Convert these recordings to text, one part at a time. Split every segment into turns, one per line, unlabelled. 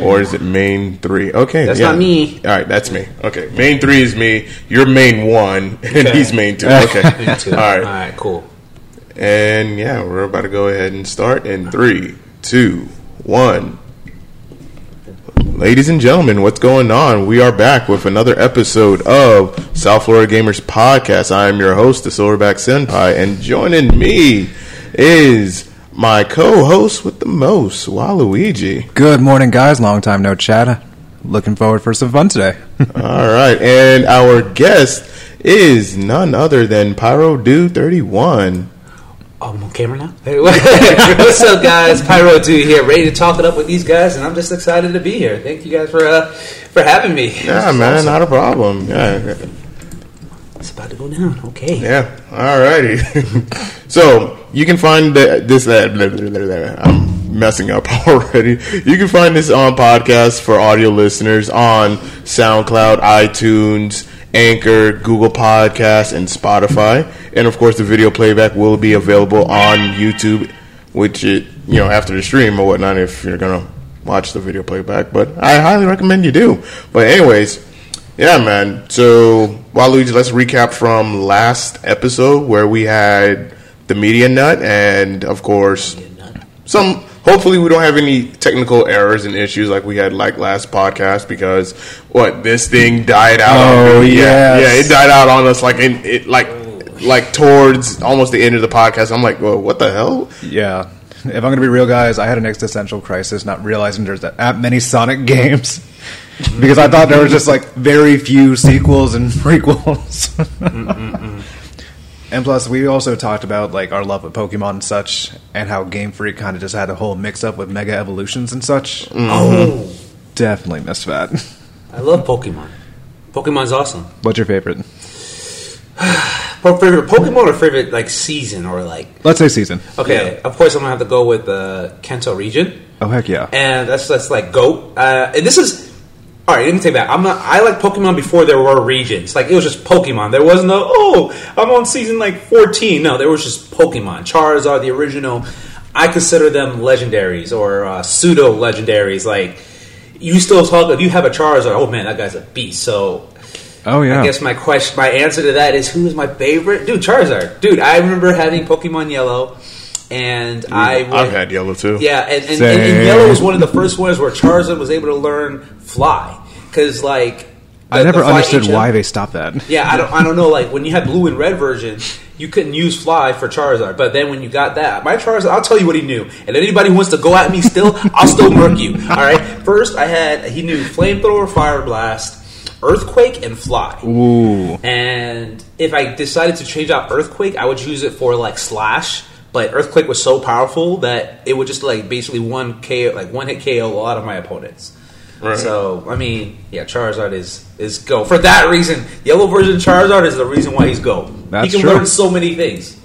Or is it main three? Okay,
That's
yeah.
not me.
All right, that's me. Okay, main three is me. You're main one, and
Okay.
he's main two. Okay,
too.
all right.
All right, cool.
And yeah, we're about to go ahead and start in three, two, one. Ladies and gentlemen, what's going on? We are back with another episode of South Florida Gamers Podcast. I am your host, the Silverback Senpai, and joining me is my co-host with the most, Waluigi.
Good morning, guys. Long time no chat. Looking forward for some fun today.
All right, and our guest is none other than Pyrodew Thirty One.
Oh, I'm on camera now. Hey, what's up, guys? Pyrodew here, ready to talk it up with these guys, and I'm just excited to be here. Thank you guys for uh, for having me.
Yeah, man,
awesome.
not a problem. Yeah,
It's about to go down. Okay.
Yeah. Alrighty. so you can find the, this. Uh, blah, blah. I'm messing up already. You can find this on podcast for audio listeners on SoundCloud, iTunes, Anchor, Google Podcasts, and Spotify. And of course, the video playback will be available on YouTube, which it you know after the stream or whatnot if you're gonna watch the video playback. But I highly recommend you do. But anyways. Yeah, man. So, Waluigi, let's recap from last episode where we had the media nut, and of course, some. Hopefully, we don't have any technical errors and issues like we had like last podcast because what this thing died out.
Oh,
on yeah, yeah, it died out on us like in it like like towards almost the end of the podcast. I'm like, well, what the hell?
yeah. If I'm going to be real, guys, I had an existential crisis not realizing there's that many Sonic games. Because I thought there was just like very few sequels and prequels. Mm-hmm. and plus, we also talked about like our love of Pokemon and such, and how Game Freak kind of just had a whole mix up with Mega Evolutions and such. Mm-hmm.
Oh,
Definitely missed that.
I love Pokemon. Pokemon's awesome.
What's your favorite?
Po- Favorite Pokemon or favorite like season or like?
Let's say season.
Okay, of course I'm gonna have to go with the Kanto region.
Oh heck yeah!
and that's that's like goat. Uh, and this is all right. Let me take that. I'm not, I like Pokemon before there were regions. Like it was just Pokemon. There wasn't no oh I'm on season like 14. No, there was just Pokemon. Charizard, the original. I consider them legendaries or uh, pseudo legendaries. Like you still talk if you have a Charizard. Oh man, that guy's a beast. So
Oh yeah.
I guess my question, my answer to that is who is my favorite? Dude, Charizard. Dude, I remember having Pokemon Yellow, and I would,
I've had yellow too.
yeah, and, and, and,
Same.
Yellow was one of the first ones where Charizard was able to learn fly because like
I never understood
HM
why they stopped that.
Yeah, I don't, I don't know. Like when you had blue and red version, you couldn't use fly for Charizard, but then when you got that, my Charizard, I'll tell you what he knew. And anybody who wants to go at me still, I'll still murk you. All right. First, I had he knew flamethrower, fire blast, earthquake, and fly.
Ooh.
And if I decided to change out Earthquake, I would use it for like Slash. But Earthquake was so powerful that it would just like basically one KO, like one hit KO a lot of my opponents.
Right.
So I mean, yeah, Charizard is is go for that reason. Yellow version Charizard is the reason why he's go.
That's
he can
true.
learn so many things.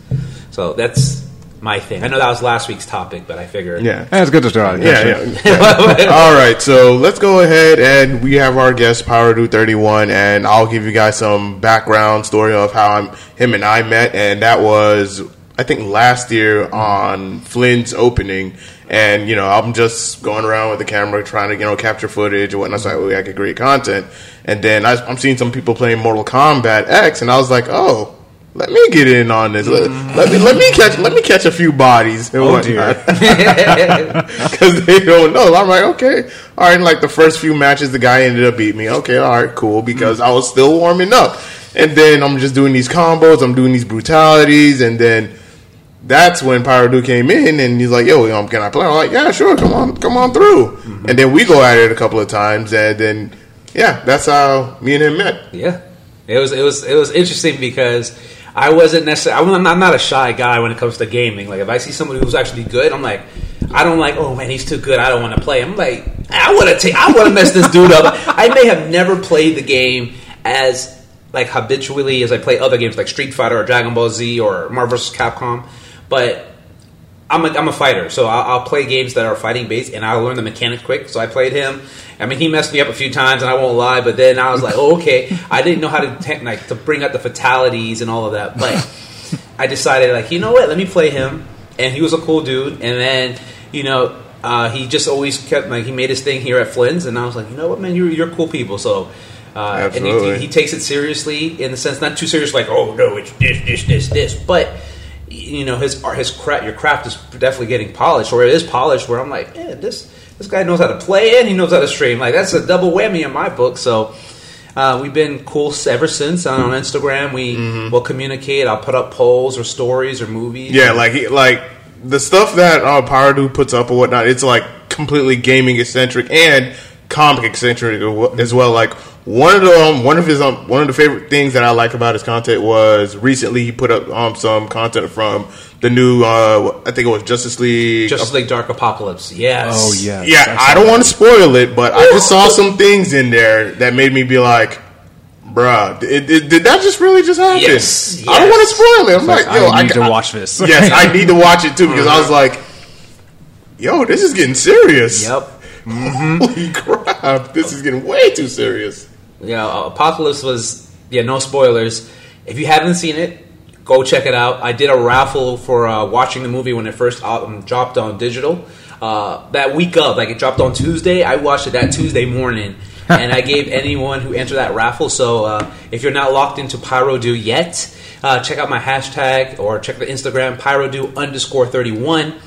So that's my thing. I know that was last week's topic, but I figured
Yeah.
Yeah, it's good to start.
Yeah, yeah. yeah. All right, so let's go ahead and we have our guest Power Dude Thirty One, and I'll give you guys some background story of how I'm, him and I met, and that was I think last year on Flynn's opening, and you know I'm just going around with the camera trying to you know capture footage and whatnot, so I, I get great content, and then I, I'm seeing some people playing Mortal Kombat X, and I was like, oh. Let me get in on this. Let, let me let me catch let me catch a few bodies. and
Oh, dear.
whatnot because they don't know. I'm like, okay, all right. Like the first few matches, the guy ended up beating me. Okay, all right, cool. Because I was still warming up, and then I'm just doing these combos. I'm doing these brutalities, and then that's when Pyro came in, and he's like, "Yo, um, can I play?" I'm like, "Yeah, sure. Come on, come on through." And then we go at it a couple of times, and then yeah, that's how me and him met.
Yeah, it was it was it was interesting because I wasn't necessarily I'm not, I'm not a shy guy when it comes to gaming. Like if I see somebody who's actually good, I'm like, I don't like, oh man, he's too good. I don't want to play. I'm like, I want to take, I want to mess this dude up. I may have never played the game as like habitually as I play other games like Street Fighter or Dragon Ball Z or Marvel vs. Capcom, but I'm a, I'm a fighter, so I'll, I'll play games that are fighting based, and I'll learn the mechanics quick. So I played him. I mean, he messed me up a few times, and I won't lie. But then I was like, oh, okay. I didn't know how to te- like to bring out the fatalities and all of that. But I decided, like, you know what? Let me play him, and he was a cool dude. And then, you know, uh, he just always kept like he made his thing here at Flynn's, and I was like, you know what, man, you're you're cool people. So. Uh, and he, he takes it seriously in the sense, not too serious, like, oh no, it's this, this, this, this, but you know, his art, his craft, your craft is definitely getting polished, or it is polished. Where I'm like, yeah, this this guy knows how to play and he knows how to stream. Like that's a double whammy in my book. So uh, we've been cool ever since on Instagram. We will communicate. I'll put up polls or stories or movies.
Yeah, like he, like the stuff that uh, Power puts up or whatnot. It's like completely gaming eccentric and comic eccentric as well. Like one of the um, one of his um, one of the favorite things that I like about his content was recently he put up um, some content from the new uh, I think it was Justice League.
Justice League Dark Apocalypse. Yes.
Oh yeah,
yeah, I don't want to spoil it, but I just saw some things in there that made me be like. Bruh, it, it- did that just really just happen?
Yes,
I don't want to spoil it. I'm like,
Like,
yo,
I need to
got-
watch this.
yes, I need to watch it too because I was like, "Yo, this is getting serious."
Yep.
Holy crap! This is getting way too serious.
Yeah, uh, Apocalypse was yeah, no spoilers. If you haven't seen it, go check it out. I did a raffle for uh, watching the movie when it first um, dropped on digital. Uh, that week of, like it dropped on Tuesday, I watched it that Tuesday morning, and I gave anyone who entered that raffle. So uh, if you're not locked into Pyrodew yet, uh, check out my hashtag or check the Instagram Pyrodew underscore thirty one.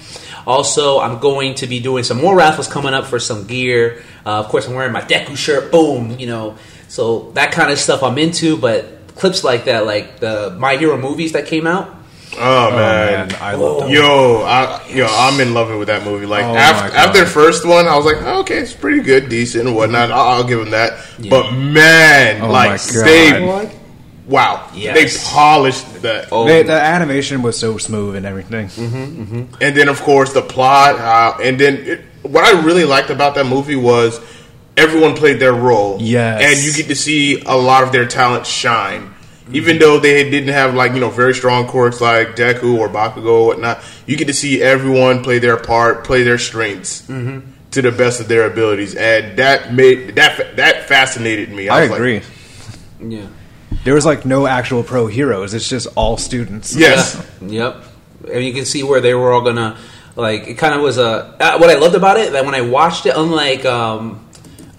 Also, I'm going to be doing some more raffles coming up for some gear. Uh, of course, I'm wearing my Deku shirt. Boom, you know. So that kind of stuff I'm into. But clips like that, like the My Hero movies that came out.
Oh,
Oh,
man.
man, I love that.
Yo, I, yo, I'm in love with that movie. Like
Oh,
after, after the first one, I was like, oh, okay, it's pretty good, decent, and whatnot. I'll, I'll give him that. But man,
Oh,
like
my God.
they, wow,
Yes.
they polished that.
Oh,
They, the animation was so smooth and everything.
Mm-hmm. and then of course the plot uh, and then it, what i really liked about that movie was everyone played their role
Yes.
and you get to see a lot of their talent shine even though they didn't have like you know very strong quirks like deku or bakugo or whatnot you get to see everyone play their part play their strengths to the best of their abilities and that made that that fascinated me
I
was like,
agree.
yeah.
there was like no actual pro heroes. It's just all students.
yes
Yeah. Yep. And you can see where they were all gonna like. It kind of was a uh, what I loved about it that when I watched it, unlike um,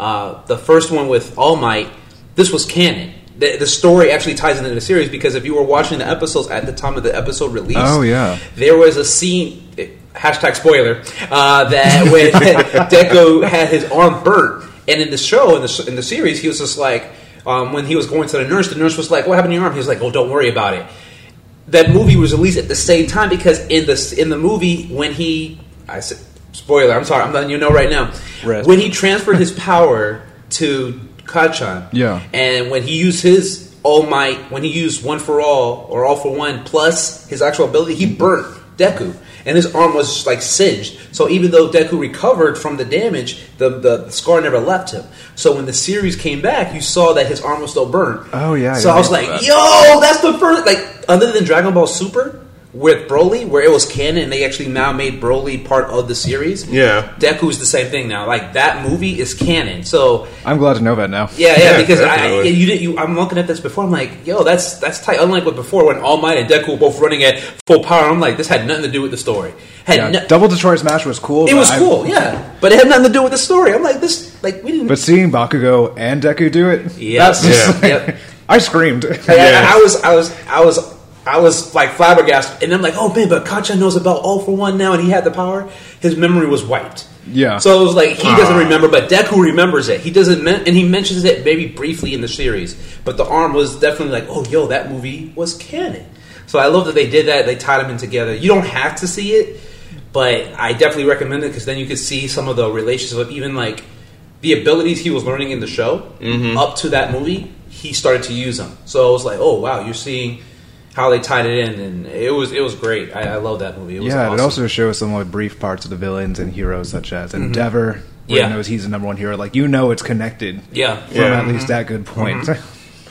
uh, the first one with All Might, this was canon. The, the story actually ties into the series because if you were watching the episodes at the time of the episode release,
Oh, yeah.
there was a scene. Hashtag spoiler uh, that when Deku had his arm burnt, and in the show in the in the series, he was just like um, when he was going to the nurse, the nurse was like, "What happened to your arm?" He was like, "Oh, don't worry about it." that movie was released at the same time because in the in the movie when he I said spoiler I'm sorry I'm letting you know right now.
Rest.
when he transferred his power to Kacchan
Yeah.
and when he used his all might when he used one for all or all for one plus his actual ability he burnt Deku and his arm was like singed. So even though Deku recovered from the damage the, the scar never left him. So when the series came back you saw that his arm was still burnt.
Oh, yeah,
so
yeah,
I was like yo that's the first like other than Dragon Ball Super with Broly, where it was canon, and they actually now made Broly part of the series.
Yeah.
Deku's the same thing now. Like that movie is canon. So
I'm glad to know that now.
yeah, yeah,
Yeah,
because I, you did. You, I'm looking at this before. I'm like, yo, that's that's tight. Unlike what before when All Might and Deku were both running at full power. I'm like, this had nothing to do with the story. Had
Yeah,
no-
Double Detroit Smash was cool.
it
but
was
I-
cool, yeah, but it had nothing to do with the story. I'm like, this, like, we didn't.
But seeing Bakugo and Deku do it,
Yeah.
that's just
Yeah.
like,
Yep.
I screamed.
Like, I-
Yeah.
I, was, I was, I was, I was like flabbergasted, and I'm like, oh man, but Kacchan knows about All for One now, and he had the power. His memory was wiped.
Yeah.
So it was like he doesn't
Ah.
remember, but Deku remembers it. He doesn't, men- and he mentions it maybe briefly in the series. But the arm was definitely like, oh, yo, that movie was canon. So I love that they did that. They tied them in together. You don't have to see it, but I definitely recommend it because then you could see some of the relations of even like the abilities he was learning in the show up to that movie. He started to use them. So I was like, oh wow, you're seeing how they tied it in, and it was it was great. I, I love that movie. It was
yeah,
awesome.
it also shows some like brief parts of the villains and heroes, such as Endeavor.
Mm-hmm. Yeah.
knows he's the number one hero. Like you know, it's connected
yeah.
from
Yeah.
at least that good point.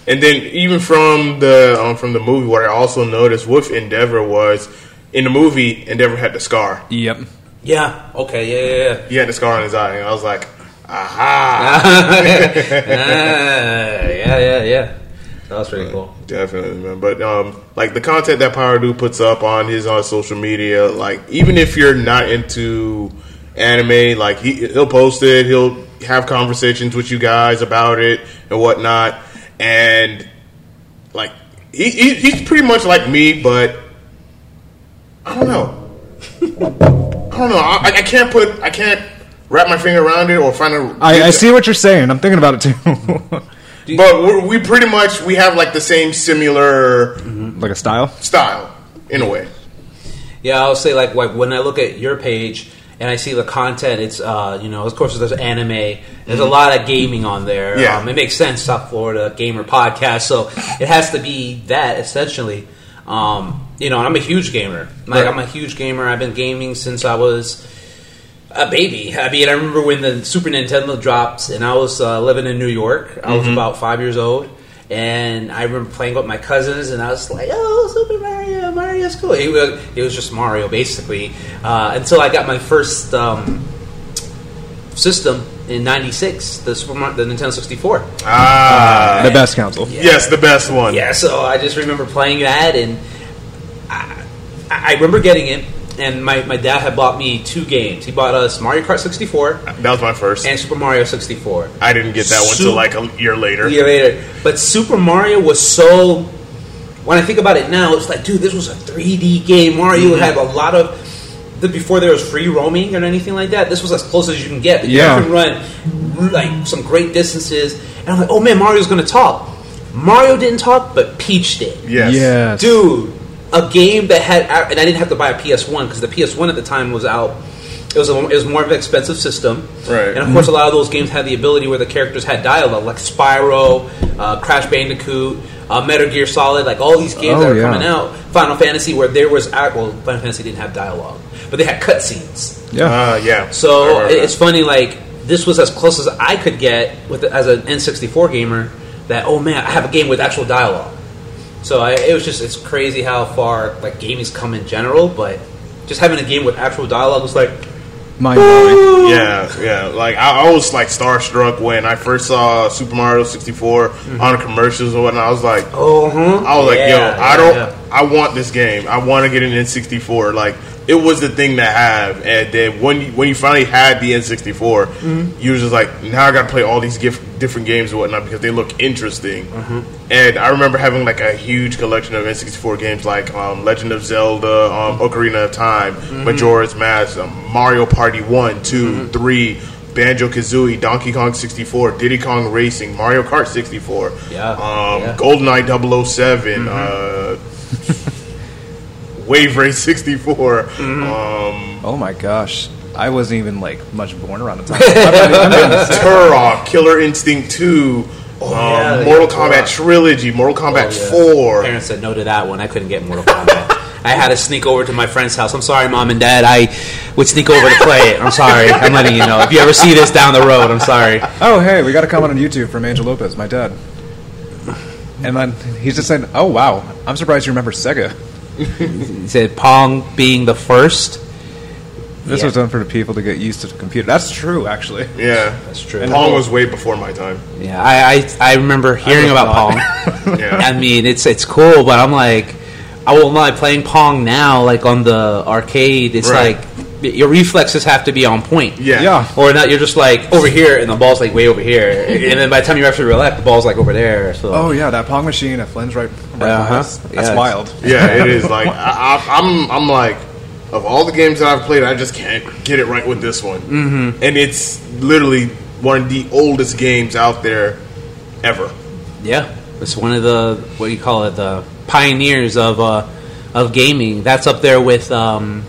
And then even from the um, from the movie, what I also noticed with Endeavor was in the movie, Endeavor had the scar.
yep.
Yeah. Okay. Yeah. Yeah. yeah.
He had the scar on his eye, and I was like, aha,
Ah, yeah, yeah, yeah. That was pretty cool.
Definitely, man. But um, like the content that Power Dude puts up on his on social media, like even if you're not into anime. Like he he'll post it, he'll have conversations with you guys about it and whatnot, and like he, he he's pretty much like me, but I don't know. I don't know. I, I can't put I can't wrap my finger around it or find a.
I, I see what you're saying. I'm thinking about it too.
But we're, we pretty much we have like the same similar
like a style.
style in a way.
Yeah, I'll say like like when I look at your page and I see the content, it's uh, you know of course there's anime, there's a lot of gaming on there.
Mm-hmm. Yeah.
um, it makes sense. South Florida gamer podcast, so it has to be that essentially. Um, you know, and I'm a huge gamer. Like
Right.
I'm a huge gamer. I've been gaming since I was a baby. I mean, I remember when the Super Nintendo dropped, and I was uh, living in New York. I
Mm-hmm.
was about five years old, and I remember playing with my cousins, and I was like, "Oh, Super Mario! Mario's cool." It was, it was just Mario, basically, uh, until I got my first um, system in '96, the Super Mar- the Nintendo 64.
Ah,
The best council.
yes, the best one.
Yeah, so I just remember playing that, and I, I remember getting it. And my, my dad had bought me two games. He bought us Mario Kart 64
that was my first.
and Super Mario 64.
I didn't get that one
Su-
till like a year later.
A year later. But Super Mario was so. When I think about it now, it's like, dude, this was a 3D game. Mario
Mm-hmm.
had a lot of. The, before there was free roaming or anything like that, this was as close as you can get.
Yeah.
You can run like some great distances. And I'm like, oh man, Mario's going to talk. Mario didn't talk, but Peach did.
Yes.
Yes.
Dude, a game that had, and I didn't have to buy a PS1 because the PS1 at the time was out. It was a, it was more of an expensive system,
Right.
And of course, a lot of those games had the ability where the characters had dialogue, like Spyro, uh, Crash Bandicoot, uh, Metal Gear Solid, like all these games
Oh,
that are
yeah.
coming out. Final Fantasy, where there was act- well, Final Fantasy didn't have dialogue, but they had cutscenes.
Yeah.
Uh, yeah.
So it's
that.
funny, like this was as close as I could get with as an N64 gamer. That oh man, I have a game with actual dialogue. So I, it was just it's crazy how far like gaming's come in general, but just having a game with actual dialogue was like
Mind blowing.
Yeah, yeah. Like I, I was like starstruck when I first saw Super Mario 64 mm-hmm. on commercials and whatnot. I was like,
oh, huh?
I was like, yo,
Yeah,
I
yeah,
don't,
yeah.
I want this game. I want to get an N64. Like it was the thing to have. And then when you, when you finally had the N64,
Mm-hmm.
you was just like, now I got to play all these different games and whatnot because they look interesting.
Mm-hmm.
And I remember having like a huge collection of N64 games like um, Legend of Zelda, um, Ocarina of Time,
Mm-hmm.
Majora's Mask, um, Mario Party 1, 2, 3. Banjo Kazooie, Donkey Kong 64, Diddy Kong Racing, Mario Kart 64,
Yeah,
um,
yeah.
GoldenEye 007, uh, Wave Race 64. Um,
Oh my gosh. I wasn't even like much born around the time. I'm not even- I'm not
Turok, Killer Instinct 2, um,
yeah,
Mortal
got
Kombat
Turok.
Trilogy, Mortal Kombat
Oh, yeah.
4.
Parents said no to that one. I couldn't get Mortal Kombat. I had to sneak over to my friend's house. I'm sorry, mom and dad. I would sneak over to play it. I'm sorry. I'm letting you know. If you ever see this down the road, I'm sorry.
oh hey, we got a comment on YouTube from Angel Lopez, my dad. And then he's just saying, "Oh wow, I'm surprised you remember Sega.
He said Pong being the first.
This
Yeah.
was done for the people to get used to the computer." That's true, actually.
Yeah.
That's true.
And Pong was way before my time.
Yeah, I, I I remember hearing
was
about
not.
Pong.
Yeah.
I mean, it's it's cool, but I'm like, I will not playing Pong now. Like on the arcade, it's
Right.
like your reflexes have to be on point.
Yeah.
Yeah.
Or not, you're just like over here, and the ball's like way over here, and then by the time you actually relax, the ball's like over there. So
Oh yeah, that Pong machine at Flynn's right. right
Uh-huh.
That's, that's
Yeah.
wild.
Yeah, it is. Like, I, I, I'm, I'm like, of all the games that I've played, I just can't get it right with this one. Mm-hmm. And it's literally one of the oldest games out there ever.
yeah, it's one of the what do you call it, the pioneers of uh, of gaming. That's up there with. Um,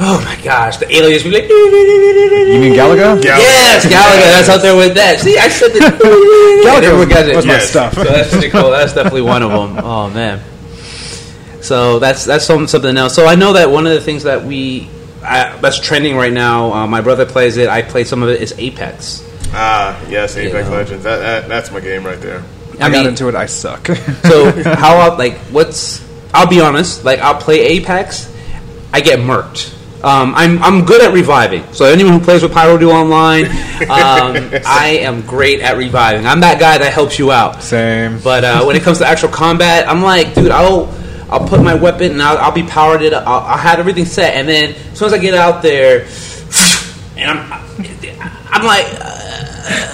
Oh my gosh, the aliens would be like.
You mean Galaga?
Galaga.
Yes, Galaga. That's out there with that. See, I said that.
Galaga
Everyone gets it.
was my
Yes.
stuff.
So that's pretty cool. That's definitely one of them. Oh man. So that's that's something else. So I know that one of the things that we I, that's trending right now. Uh, my brother plays it. I play some of it. Is Apex.
Ah, yes, Apex
Yeah.
Legends. That, that, that's my game right there.
I,
I
got into it. I suck.
So how I'll, like what's I'll be honest. Like I'll play Apex. I get murked. Um, I'm I'm good at reviving. So anyone who plays with Pyrodew Online, um, I am great at reviving. I'm that guy that helps you out.
Same.
But uh, when it comes to actual combat, I'm like, dude, I'll I'll put my weapon and I'll, I'll be powered it. up. I'll, I'll have everything set, and then as soon as I get out there, and I'm I'm like uh,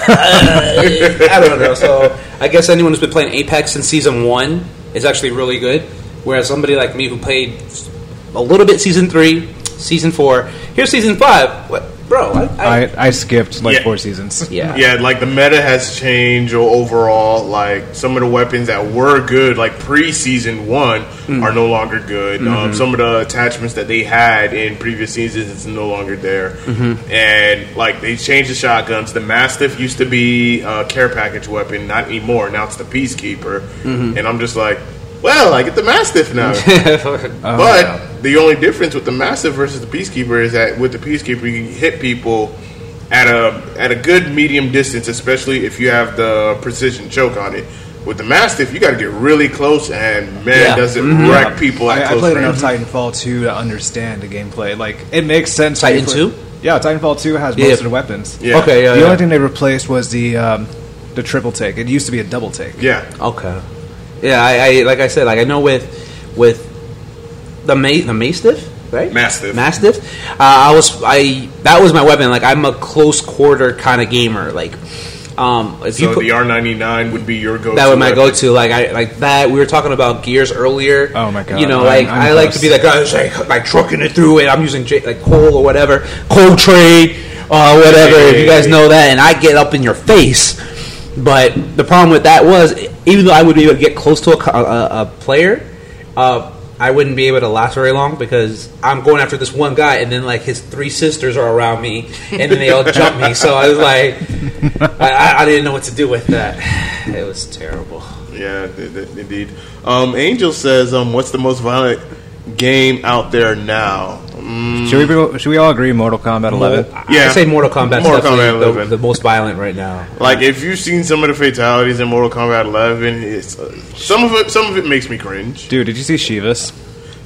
uh, I don't know. So I guess anyone who's been playing Apex since season one is actually really good. Whereas somebody like me who played a little bit season three, season four, here's season five. What, bro? I, I,
I, I skipped like
Yeah.
four seasons.
yeah,
Yeah, like the meta has changed o- overall. Like some of the weapons that were good, like pre-season one,
Hmm.
are no longer good.
Mm-hmm.
Um, some of the attachments that they had in previous seasons, is no longer there.
Mm-hmm.
And like they changed the shotguns. The Mastiff used to be a care package weapon, not anymore. Now it's the Peacekeeper.
Mm-hmm.
And I'm just like, well, I get the Mastiff now.
Oh,
But
yeah.
the only difference with the Mastiff versus the Peacekeeper is that with the Peacekeeper, you can hit people at a at a good medium distance, especially if you have the precision choke on it. With the Mastiff, you got to get really close, and man,
Yeah.
does it
Mm-hmm.
wreck people at
I, I
close
played
range.
enough Titanfall 2 to understand the gameplay. Like, it makes sense.
Titan
for-
2?
Yeah, Titanfall 2 has most
Yeah.
of the weapons.
Yeah.
Okay, yeah,
the
yeah.
only thing they replaced was the um, the triple take. It used to be a double take.
Yeah,
Okay. Yeah, I, I like I said, like I know with with the ma- the mastiff, right?
Mastiff.
Mastiff. Uh, I was I that was my weapon. Like I'm a close quarter kind of gamer. Like um, if you
so
put,
the R99 would be your go.
that would my go-to. Like I like that. We were talking about gears earlier.
Oh my God,
You know,
I'm-
like
I'm
i like to be that guy who's like like trucking it through it. I'm using J- like Cole or whatever, Cole Train, uh, whatever. if you guys know that, and I get up in your face. But the problem with that was, even though I would be able to get close to a, a, a player, uh, I wouldn't be able to last very long because I'm going after this one guy, and then like his three sisters are around me, and then they all jump me. So I was like, I, I- I didn't know what to do with that. It was terrible.
Yeah, th- th- indeed. Um, Angel says, um, "What's the most violent game out there now?" Mm,
Should we be, should we all agree Mortal Kombat 11?
Yeah.
I say Mortal Kombat.
Mortal Kombat
the,
11.
the most violent right now.
Like if you've seen some of the fatalities in Mortal Kombat 11, it's uh, some of it. Some of it makes me cringe.
Dude, did you see Sheeva's?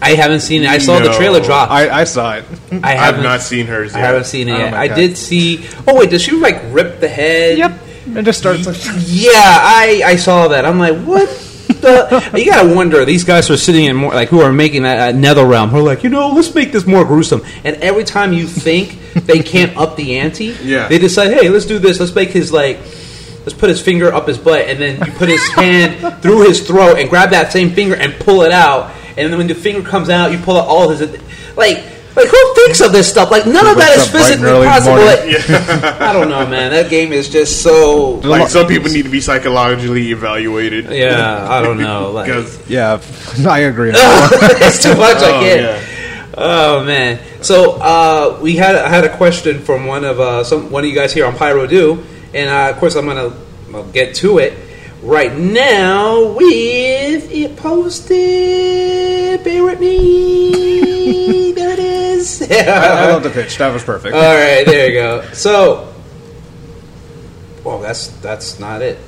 I haven't seen it. I saw the trailer drop. I,
I, I saw it.
I've
haven't.
seen hers.
I
Yet.
haven't seen it
Oh
yet.
my
I did see. Oh wait, does she like rip the head?
yep. And just starts like.
Yeah, I I saw that. I'm like, what? The? You gotta wonder. These guys are sitting in more like who are making that uh, Nether Realm. Who are like, you know, let's make this more gruesome. And every time you think they can't up the ante,
Yeah.
they decide, hey, let's do this. Let's make his like. Let's put his finger up his butt, and then you put his hand through his throat, and grab that same finger and pull it out. And then when the finger comes out, you pull out all his like. Like who thinks of this stuff? Like none of that
wakes
is
up bright and
physically
early in the
possible.
morning.
Like, I don't know, man. That game is just so
Like some people need to be psychologically evaluated.
yeah, I don't know. Like,
Because
Yeah, I agree.
it's too much. I
Oh,
can't.
yeah.
Oh man. So uh, we had I had a question from one of uh, some one of you guys here on Pyrodew, and uh, of course I'm gonna I'll get to it right now with it posted. Bear with me. There.
I, I love the pitch. That was perfect.
All right, there you go. So, well, that's that's not it.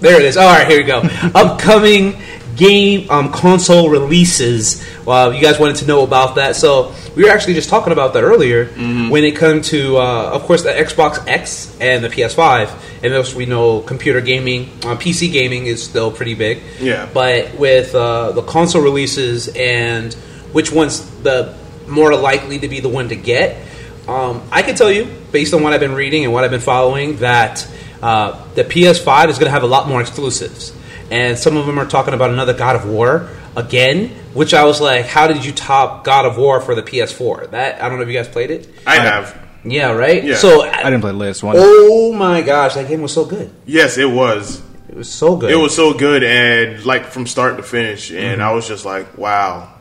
There it is. All right, here we go. Upcoming game um, console releases. Well, you guys wanted to know about that, so we were actually just talking about that earlier when it comes to, uh, of course, the Xbox X and the PS5. And as we know, computer gaming, uh, PC gaming is still pretty big.
Yeah.
But with uh, the console releases and which one's the more likely to be the one to get, um, I can tell you, based on what I've been reading and what I've been following, that uh, the PS5 is going to have a lot more exclusives. And some of them are talking about another God of War again, which I was like, how did you top God of War for the PS4? That I don't know if you guys played it.
I have.
Yeah, right.
Yeah.
So,
I didn't play the latest one.
oh my gosh, that game was so good.
Yes, it was.
It was so good.
It was so good, and like from start to finish, and
Mm-hmm.
I was just like, wow,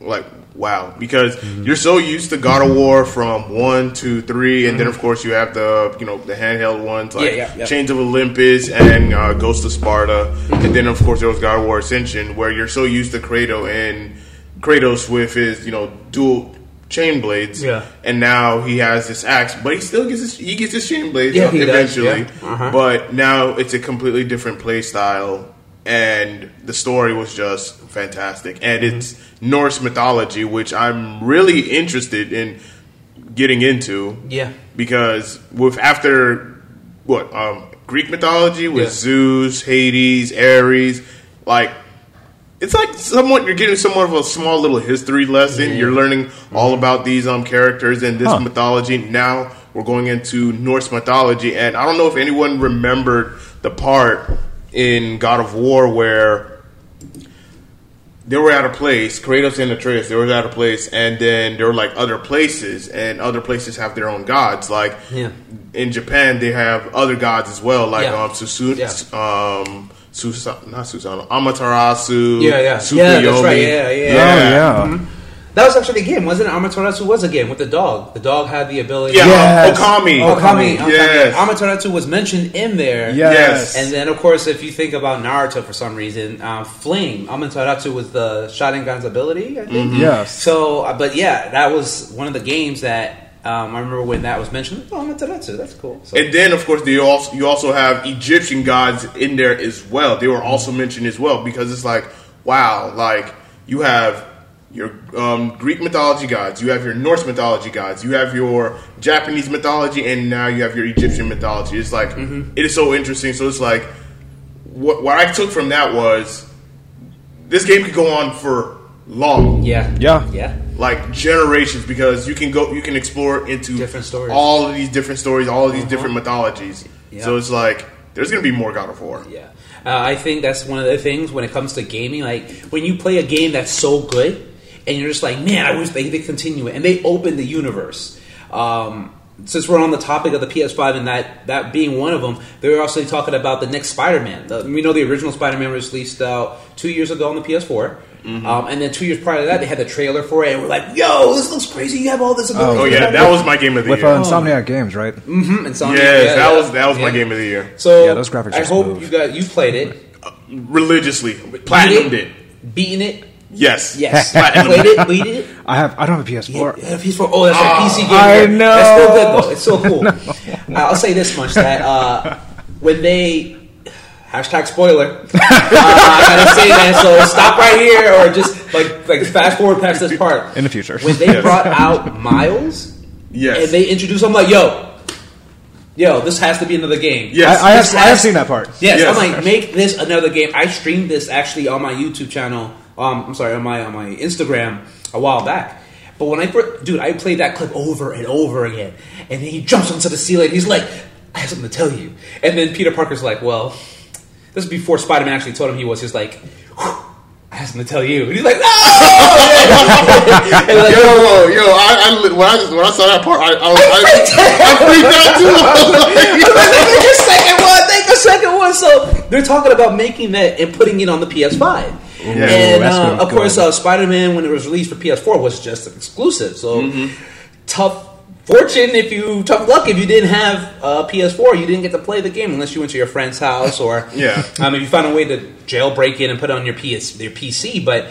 like wow, because
Mm-hmm.
you're so used to God of War from one to three, and then of course you have the you know the handheld ones like
Mm-hmm. Yeah, yeah, yeah.
Chains of Olympus and uh, Ghost of Sparta, and then of course there was God of War Ascension, where you're so used to Kratos and Kratos with his you know dual chain blades,
Yeah.
and now he has this axe, but he still gets his, he gets his chain blades
Yeah,
eventually,
yeah. Uh-huh.
but now it's a completely different play style and the story was just fantastic and
Mm-hmm.
it's norse mythology which i'm really interested in getting into
Yeah.
because with after what um greek mythology with
Yeah.
zeus hades ares like it's like somewhat you're getting somewhat of a small little history lesson. You're learning all about these um characters and this
Huh.
mythology. Now we're going into Norse mythology, and I don't know if anyone remembered the part in God of War where they were at a place, Kratos and Atreus, they were at a place, and then there were like other places, and other places have their own gods. Like
Yeah.
in Japan, they have other gods as well, like
Yeah.
um, Susu,
Yeah.
um, Susa, not Susanoo, Amaterasu,
Yeah, yeah.
Tsukuyomi.
Yeah, that's right. Yeah, yeah.
Oh yeah.
That was actually a game, wasn't it? Amaterasu was a game with the dog. The dog had the ability.
Yeah,
Yes.
Okami.
Okami. Okami.
Yes.
Amaterasu was mentioned in there.
Yes.
And then, of course, if you think about Naruto for some reason, uh, Flame, Amaterasu was the Sharingan's ability, I think.
Yes.
So, uh, but yeah, that was one of the games that um, I remember when that was mentioned. Oh, Amaterasu, that's cool. So,
And then, of course, you also you also have Egyptian gods in there as well. They were also mentioned as well because it's like, wow, like you have your um, Greek mythology gods, you have your Norse mythology gods, you have your Japanese mythology, and now you have your Egyptian mythology. It's like it is so interesting. So it's like what what I took from that was this game could go on for long
yeah.
Yeah.
Yeah.
like generations because you can go you can explore into
Different stories.
all of these different stories all of these different mythologies
Yeah.
so it's like there's gonna be more god of war
Yeah, uh, I think that's one of the things when it comes to gaming. Like when you play a game that's so good, and you're just like, man, I wish they they continue it, and they open the universe. Um, since we're on the topic of the PS5 and that that being one of them, they were also talking about the next Spider-Man. The, we know the original Spider-Man was released out two years ago on the PS4. Um, and then two years prior to that, they had the trailer for it, and we're like, "Yo, this looks crazy! You have all this ability."
oh yeah that was my game of the
With
year
uh, Insomniac Games, right?
Mm-hmm. Insomniac,
yes
yeah,
that
yeah.
was that was my game of the year
So
Yeah, those graphics
I hope
smooth.
you got you played it,
religiously platinum
Beat
it
beaten it.
Yes
Yes,
Platinum
played it, beat it.
I have. I don't have a PS4.
Yeah, PS4. Oh, that's right, PC game.
I
yeah.
know.
That's still good though. It's so cool. I'll say this much: that uh, when they hashtag spoiler, uh, I gotta say that. So stop right here, or just like like fast forward past this part.
In the future.
when they brought out Miles
yes
and they introduced, I'm like, yo. Yo, this has to be another game.
Yes.
I, I
This
have. I have seen that part.
Yes,
Yes.
I'm like, make this another game. I streamed this actually on my YouTube channel. Um, I'm sorry, on my on my Instagram a while back. But when I dude, I played that clip over and over again, and then he jumps onto the ceiling. He's like, "I have something to tell you." And then Peter Parker's like, "Well, this is before Spider Man actually told him he was." He's like, "Whew, "I have something to tell you," and he's like, "No!" and like,
Yo, yo, I, I, when, I, when I saw that part, I, I, was, I, I freaked out too. I was like,
Take a second one. Take a second one. So they're talking about making that and putting it on the PS5. And
that's
uh,
gonna
of course, uh, Spider Man when it was released for PS4 was just an exclusive. So
Mm-hmm.
tough fortune if you tough luck if you didn't have a PS4, you didn't get to play the game unless you went to your friend's house or
Yeah.
Um, if you found a way to jailbreak it and put it on your PS your PC, but.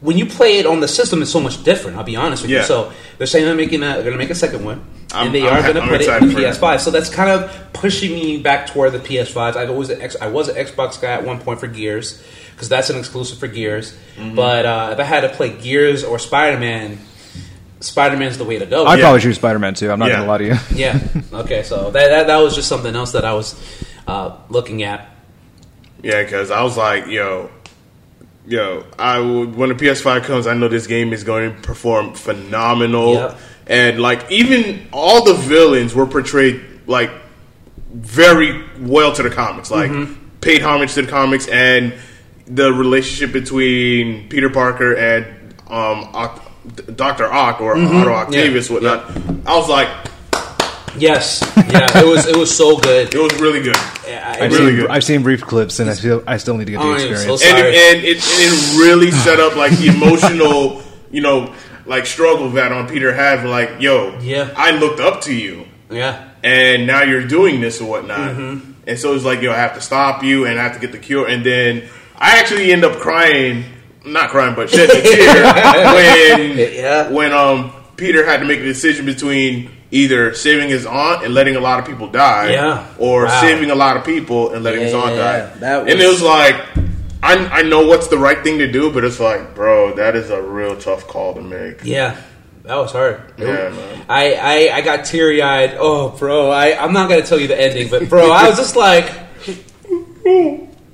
When you play it on the system, it's so much different. I'll be honest with
Yeah.
you. So they're saying they're making a, they're going to make a second one,
I'm-
and they
I'm
are going to put it
excited
in the. PS5. So that's kind of pushing me back toward the PS5s. I was an X, I was an Xbox guy at one point for Gears because that's an exclusive for Gears.
Mm-hmm.
But uh, if I had to play Gears or Spider Man, Spider Man's the way to go.
I'd
Yeah.
probably choose Spider Man too. I'm not
Yeah.
gonna lie to you.
yeah. Okay. So that, that that was just something else that I was uh, looking at.
Yeah, because I was like, yo, yo, I would, when the PS5 comes, I know this game is going to perform phenomenal.
Yep.
And like, even all the villains were portrayed like very well to the comics, like
Mm-hmm.
paid homage to the comics, and the relationship between Peter Parker and um, Oct- Doctor Ock or Otto Octavius,
Mm-hmm. Yeah.
whatnot. I was like,
Yes. Yeah. It was it was so good.
it was really good.
Yeah,
I've,
Really
seen,
good.
I've seen brief clips, and I feel I still need to get the
Oh, I'm so
experience.
sorry.
and, and it, it really set up like the emotional, you know, like struggle that on Peter had. Like, yo,
Yeah.
I looked up to you,
yeah.
and now you're doing this or whatnot.
Mm-hmm.
And so it's like, yo, I have to stop you, and I have to get the cure. And then I actually end up crying, not crying, but shedding a tear when
Yeah.
when um Peter had to make a decision between either saving his aunt and letting a lot of people die,
Yeah.
or
Wow.
saving a lot of people and letting his aunt
yeah,
die.
yeah. That
and it
was-
was like, I I know what's the right thing to do, but it's like, bro, that is a real tough call to make.
Yeah, that was hard.
Yeah, man.
I, I, I got teary eyed. Oh, bro, I, I'm not gonna tell you the ending, but bro, I was just like,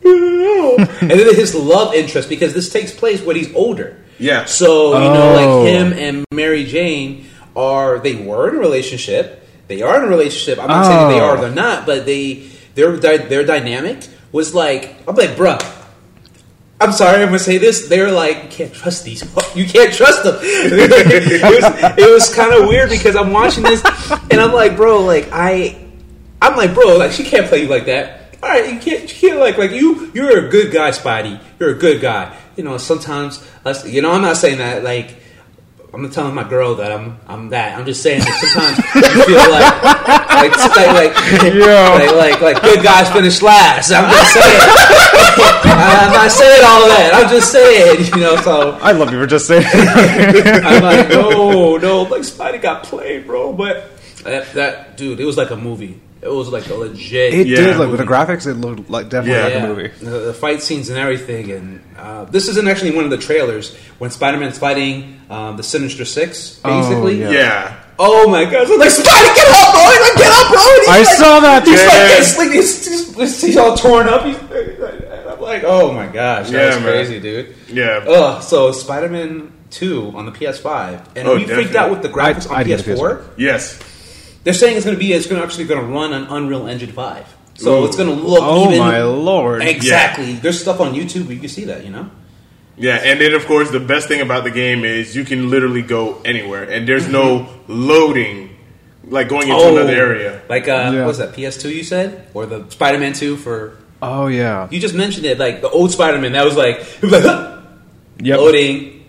and then his love interest because this takes place when he's older.
Yeah.
So you know,
Oh.
like him and Mary Jane are they were in a relationship. they are in a relationship. I'm not saying they
Oh.
are, or they're not, but they their dy- their dynamic was like I'm like, bruh. I'm sorry, I'm gonna say this. They're like, you can't trust these. You can't trust them. it was, it was kind of weird because I'm watching this and I'm like, bro, like I, I'm like, bro, like she can't play you like that. All right, you can't, you can't like, like you, you're a good guy, Spidey. You're a good guy. You know, sometimes, us, you know, I'm not saying that like. I'm not telling my girl that I'm I'm that. I'm just saying that sometimes you feel like like like like, like like like good guys finish last. I'm just saying. I'm not saying all that. I'm just saying, you know. So
I love you for just saying.
I'm like, no, no, like Spidey got played, bro. But that, that dude, it was like a movie. It was like a legit.
it
Yeah.
did like with the graphics. It looked like definitely
Yeah.
like
yeah,
a movie.
The, the fight scenes and everything, and uh, this isn't actually one of the trailers when Spider-Man's fighting um, the Sinister Six, basically.
yeah.
Yeah.
Oh my god! I'm like, Spidey, get up, bro! He's like, get up, bro! And he's
I
like,
saw that,
He's
dude.
like, he's, like, he's, he's, he's, he's all torn up. He's, I'm like, oh my gosh,
Yeah,
that's
man.
crazy, dude.
Yeah.
Ugh. So Spider-Man Two on the PS5, and
Oh,
we freaked out with the graphics
I-
on
I
PS4.
Yes.
They're saying it's going to be it's going to actually going to run on Unreal Engine Five, so
Ooh.
it's going to look
Oh
even.
my lord!
Exactly. There's stuff on YouTube where you can see that. You know.
Yeah, and then of course the best thing about the game is you can literally go anywhere, and there's no loading, like going into another area.
Like uh,
Yeah.
what was that PS2 you said, or the Spider-Man 2 for?
Oh yeah.
You just mentioned it, like the old Spider-Man. That was like, it was like huh,
Yep.
loading,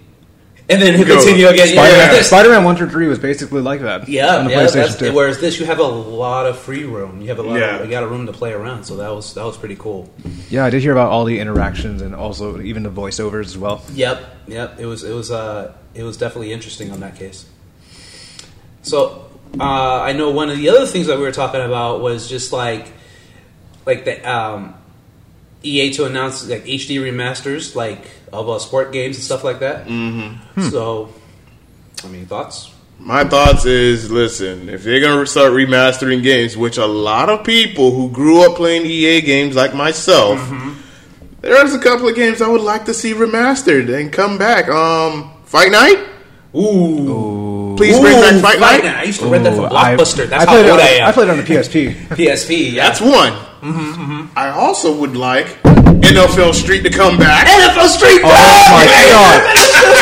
and then it
Go.
continue again.
Spider-Man,
yeah,
Spider-Man one through three was basically like that.
yeah,
on the
yeah,
PlayStation
that's-
2.
Whereas this, you have a lot of free room. You have a lot.
Yeah.
Of, you got a room to play around. So that was that was pretty cool.
Yeah, I did hear about all the interactions and also even the voiceovers as well.
Yep, yep. It was it was uh it was definitely interesting on that case. So uh, I know one of the other things that we were talking about was just like like the um, EA to announce like HD remasters like of uh, sport games and stuff like that. Mm-hmm. So, I mean, thoughts?
My thoughts is, listen, if they're gonna start remastering games, which a lot of people who grew up playing EA games like myself, there's a couple of games I would like to see remastered and come back. Um, Fight Night,
Ooh,
please bring
Ooh,
back Fight Night.
I used to rent that from
Ooh, I-
Blockbuster. That's
I
how
played
old
it,
I am.
I played it on the PSP.
PSP. Yeah.
That's one. I also would like NFL Street to come back.
NFL Street.
Oh my god!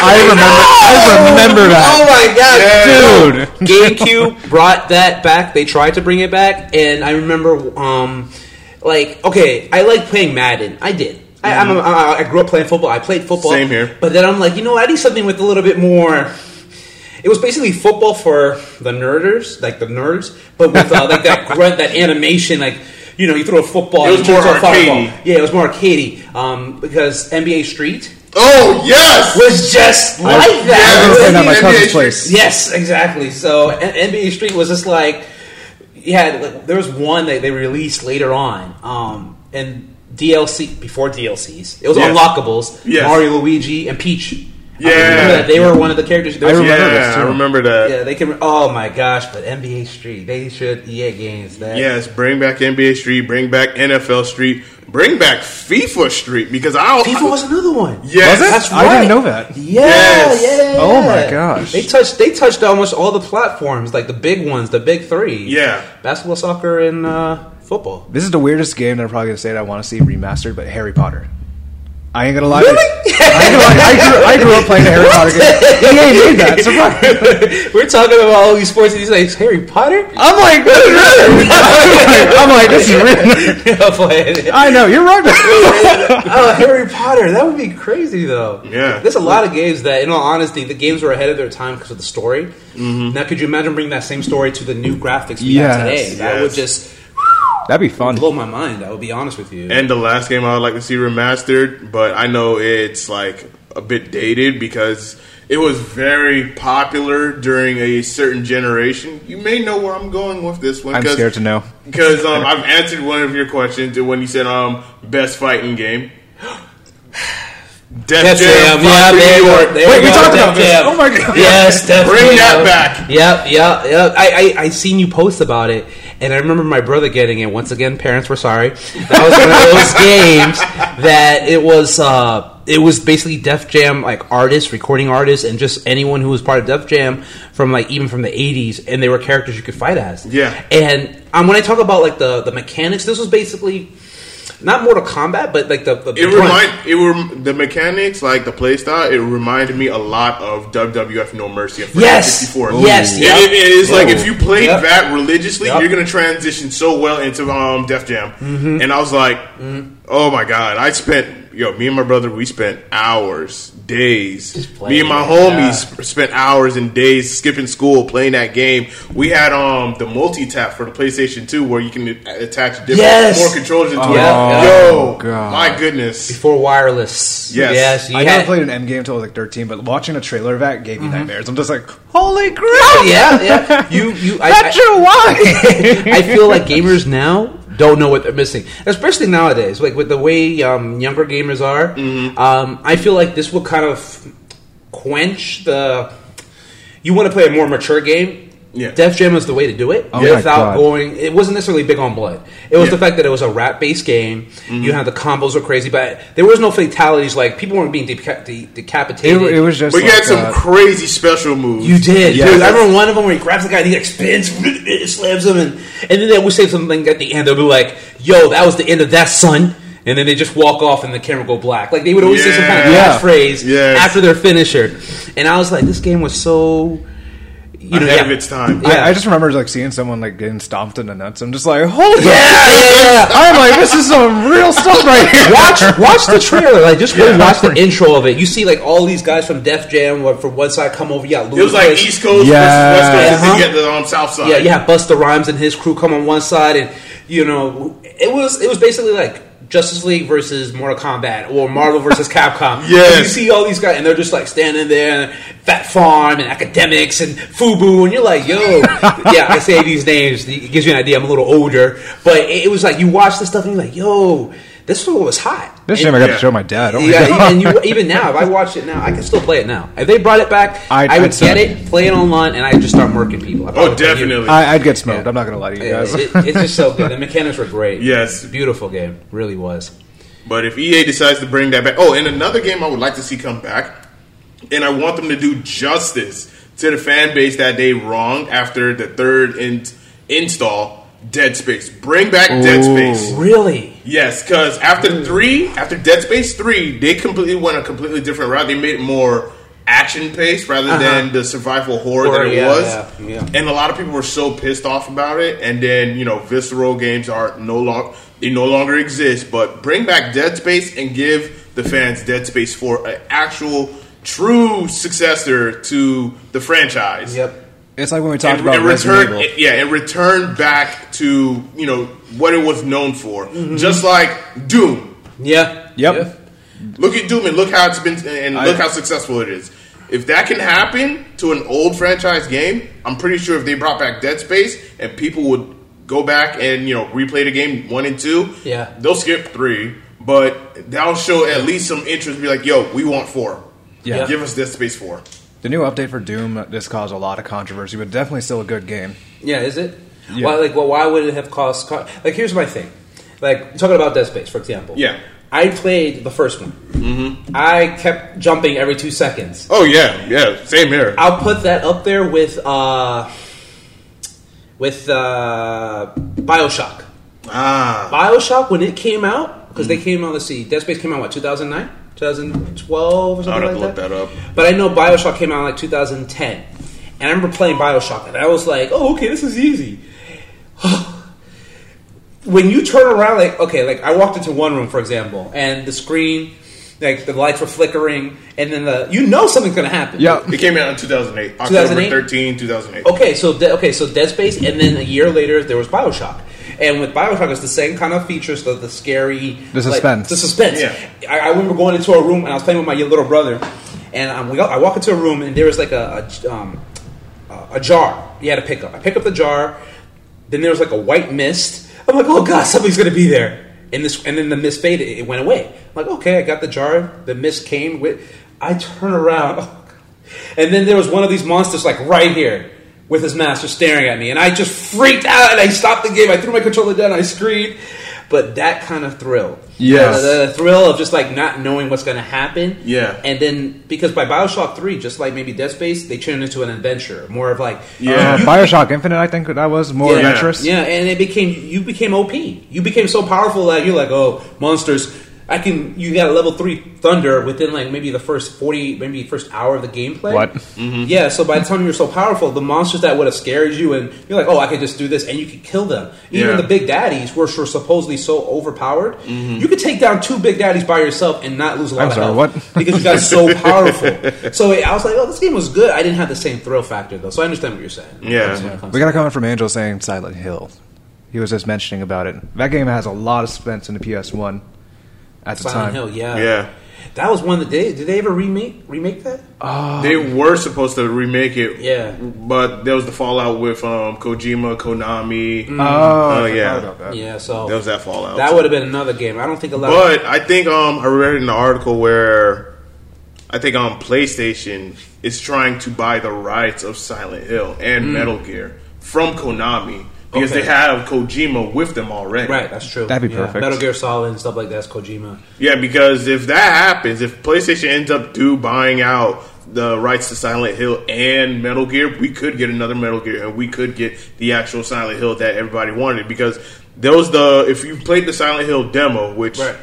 I remember. I remember that.
Oh my god,
Dude.
GameCube brought that back. They tried to bring it back, and I remember, um, like, okay, I like playing Madden. I did. I, I'm a, I I grew up playing football. I played football.
Same here.
But then I'm like, you know, what? I need something with a little bit more. It was basically football for the nerders, like the nerds, but with uh, like that grunt, that animation, like you know, you throw a football.
It was
you turn
more
into a fireball.
arcadey.
Yeah, it was more arcadey. Um, because NBA Street
Oh yes,
was just like
I
that.
was playing at my
NBA
cousin's place.
Yes, exactly. So N- NBA Street was just like, yeah, there was one that they released later on, um, and DLC before DLCs. It was
Yes.
unlockables.
Yes.
Mario, Luigi, and Peach. I
Yeah.
they were one of the characters. There
I
was-
remember
yeah,
this, too.
I remember that.
Yeah, they can. Oh my gosh! But NBA Street, they should EA games that.
Yes, bring back NBA Street, bring back NFL Street, bring back FIFA Street because I
FIFA was another one.
yes,
Was it?
That's
I didn't know that.
Yeah,
Yes.
yeah.
Oh my gosh.
They touched. They touched almost all the platforms, like the big ones, the big three.
Yeah.
basketball, soccer, and uh, football.
This is the weirdest game that I'm probably gonna say that I want to see remastered, but Harry Potter. I ain't gonna lie.
Really?
I, ain't gonna lie, I, grew, I grew up playing the Harry Potter game. EA made that. Surprise!
We're talking about all these sports, and he's like Harry Potter.
I'm like, this is really. I'm like, this is really. I know you're right.
oh, Harry Potter. That would be crazy, though.
Yeah.
There's a lot of games that, in all honesty, the games were ahead of their time because of the story. Mm-hmm. Now, could you imagine bringing that same story to the new graphics we have today? That
yes.
would just
That'd be fun.
blow my mind. I will be honest with you.
And the last game I would like to see remastered, but I know it's like a bit dated because it was very popular during a certain generation. You may know where I'm going with this one.
I'm
'cause-
scared to know.
because um, I've answered one of your questions when you said um best fighting game. Death,
Def
Jam,
Jam, yeah, there
New York.
There
Wait, we talked
Def
about this. Oh my God.
Yes, Def
Bring that back.
Yep, yep, yep. I, I I seen you post about it, and I remember my brother getting it. Once again, parents were sorry. That was one of those games that it was. Uh, it was basically Def Jam like artists, recording artists, and just anyone who was part of Def Jam from like even from the '80s, and they were characters you could fight as.
Yeah.
And um, when I talk about like the the mechanics, this was basically not Mortal Kombat, but like the, the
It remind it were the mechanics like the playstyle. It reminded me a lot of WWF No Mercy
Yes!
64.
Yes, yep.
it- it is like if you played
Yep.
that religiously,
Yep.
you're gonna transition so well into um Def Jam.
Mm-hmm.
And I was like, oh my god! I spent yo, me and my brother, we spent hours, days. Me and my homies sp- spent hours and days skipping school playing that game. We had um the multi tap for the PlayStation 2 where you can attach different
Yes!
more controllers into
Oh,
it.
yeah.
Yo,
God.
my goodness.
before wireless.
Yes.
yes.
I
had-
never played an M game until I was like 13, but watching a trailer of that gave me nightmares. I'm just like, holy crap!
Oh, yeah, yeah. You, you. I,
That's
I,
your why.
I feel like gamers now don't know what they're missing, especially nowadays. Like with the way um, younger gamers are,
Mm-hmm.
um, I feel like this will kind of quench the. You want to play a more mature game.
Yeah.
Def Jam was the way to do it
Oh
without going. It wasn't necessarily big on blood. It was
Yeah.
the fact that it was a rap based game.
Mm-hmm.
You had the combos were crazy, but there was no fatalities. Like people weren't being deca- de- decapitated.
it was just.
But you had some
uh,
crazy special moves.
You did.
Yeah.
Dude, I remember one of them where he grabs the guy and he like spins, slams him, and, and then they would say something at the end. They'll be like, yo, that was the end of that, son. And then they just walk off and the camera go black. Like they would always say some kind of
Yeah.
catchphrase
Yes.
after their finisher. And I was like, this game was so. You know,
ahead
yeah.
of its time.
Yeah.
I, I just remember like seeing someone like getting stomped in the nuts. I'm just like, holy
Yeah, yeah, yeah.
I'm like, this is some real stuff right here.
watch watch the trailer. Like just go
Yeah.
watch the intro of it. You see like all these guys from Def Jam from one side come over. Yeah,
It was like East Coast
Yeah.
versus West Coast,
Uh-huh.
then you get the um, South side.
Yeah, you have Busta Rhymes and his crew come on one side, and you know it was it was basically like Justice League versus Mortal Kombat or Marvel versus Capcom. yeah, you see all these guys, and they're just like standing there, Phat Farm and Akademiks and Fubu, and you're like, yo, yeah, I say these names, it gives you an idea. I'm a little older, but it, it was like you watch this stuff and you're like, yo, this one was hot.
This
And-
time I got
Yeah.
to show my dad. Oh my
yeah,
God.
even, you, even now, if I watch it now, I can still play it now. If they brought it back,
I'd-
I would
I'd
get it, play it online, and I'd just start murking people. I'd
Oh,
probably play you.
definitely.
I, I'd get smoked.
Yeah.
I'm not gonna lie to you guys.
it, it's just so good. The mechanics were great.
Yes.
beautiful game, really was.
But if EA decides to bring that back, oh, and another game I would like to see come back, and I want them to do justice to the fan base that they wronged after the third in- install, Dead Space. Bring back Dead Space.
Really,
Yes, because after three, after Dead Space three, they completely went a completely different route. They made it more action paced rather than the survival horror,
Uh-huh. Horror,
that it
yeah,
was.
yeah, yeah.
And a lot of people were so pissed off about it. And then you know, visceral games are no longer they no longer exist. But bring back Dead Space and give the fans Dead Space for an actual true successor to the franchise
yep.
It's like when we talked
and,
about
and
Resident
return,
Evil.
yeah, and return back to you know what it was known for,
Mm-hmm.
just like Doom.
Yeah.
Yep.
Yeah.
Look at Doom and look how it's been, and
I-
look how successful it is. If that can happen to an old franchise game, I'm pretty sure if they brought back Dead Space and people would go back and you know replay the game one and two,
Yeah.
they'll skip three, but that'll show at least some interest. Be like, yo, we want four.
Yeah.
give us Dead Space four.
The new update for Doom this caused a lot of controversy, but definitely still a good game.
Yeah, is it?
Yeah.
Why, like, well, why would it have caused? Co- like, here's my thing. Like, talking about Dead Space, for example.
Yeah.
I played the first one. Mm-hmm. I kept jumping every two seconds.
Oh yeah, yeah, same here.
I'll put that up there with uh, with uh, Bioshock.
Ah,
Bioshock when it came out because they came out. Let's see, Dead Space came out what 2009, 2012 or something
I'd have
like
to look
that.
that up.
But I know Bioshock came out in like 2010, and I remember playing Bioshock, and I was like, "Oh, okay, this is easy." when you turn around, like okay, like I walked into one room, for example, and the screen, like the lights were flickering, and then the you know something's gonna happen.
Yeah,
It came out in 2008, October
2008?
13, 2008.
Okay, so De- okay, so Dead Space, and then a year later there was Bioshock, and with Bioshock it's the same kind of features, the, the scary,
The
like,
suspense.
the suspense.
Yeah.
I, I remember going into a room and I was playing with my little brother, and um, we got, I walk into a room and there was like a a, um, a a jar you had to pick up. I pick up the jar, then there was like a white mist. I'm like, oh god, something's gonna be there. And this, and then the mist faded. It went away. I'm like, okay, I got the jar. The mist came with. I turn around, oh, and then there was one of these monsters like right here with his master staring at me, and I just freaked out and I stopped the game. I threw my controller down. I screamed. but that kind of thrill.
Yes.
Uh, the, the thrill of just like not knowing what's going to happen.
Yeah.
and then because by Bioshock Three, just like maybe Dead Space, they turned into an adventure, more of like
Yeah.
Uh, Bioshock Infinite, I think that was more
yeah,
adventurous.
Yeah, and it became you became OP. You became so powerful that you're like, oh, monsters. I can. You got a level three thunder within like maybe the first forty, maybe first hour of the gameplay.
What?
Mm-hmm.
Yeah. So by the time you're so powerful, the monsters that would have scared you, and you're like, oh, I could just do this, and you could kill them. Even
Yeah.
the big daddies, were were supposedly so overpowered,
Mm-hmm.
you could take down two big daddies by yourself and not lose a lot
I'm
of
sorry,
health
what?
because you got so powerful. So I was like, oh, this game was good. I didn't have the same thrill factor though, so I understand what you're saying.
Yeah.
That's when it comes
We got a comment from Angel saying Silent Hill. He was just mentioning about it. That game has a lot of suspense in the PS1 at the
Silent
time.
Hill, yeah,
Yeah.
That was one that they did they ever remake remake that?
They were supposed to remake it,
Yeah.
but there was the fallout with um, Kojima, Konami.
Oh,
Oh,
I
yeah.
forgot about that.
Yeah, so
There was that fallout.
that would have been another game. I don't think a lot.
But I think um, I read in an article where I think um, PlayStation is trying to buy the rights of Silent Hill and Metal Gear from Konami because
Okay.
they have Kojima with them already.
right, that's true.
That'd be
Yeah,
perfect.
Metal Gear Solid and stuff like that's Kojima.
Yeah, because if that happens, if PlayStation ends up do buying out the rights to Silent Hill and Metal Gear, we could get another Metal Gear, and we could get the actual Silent Hill that everybody wanted. Because there was the if you played the Silent Hill demo, which
Right.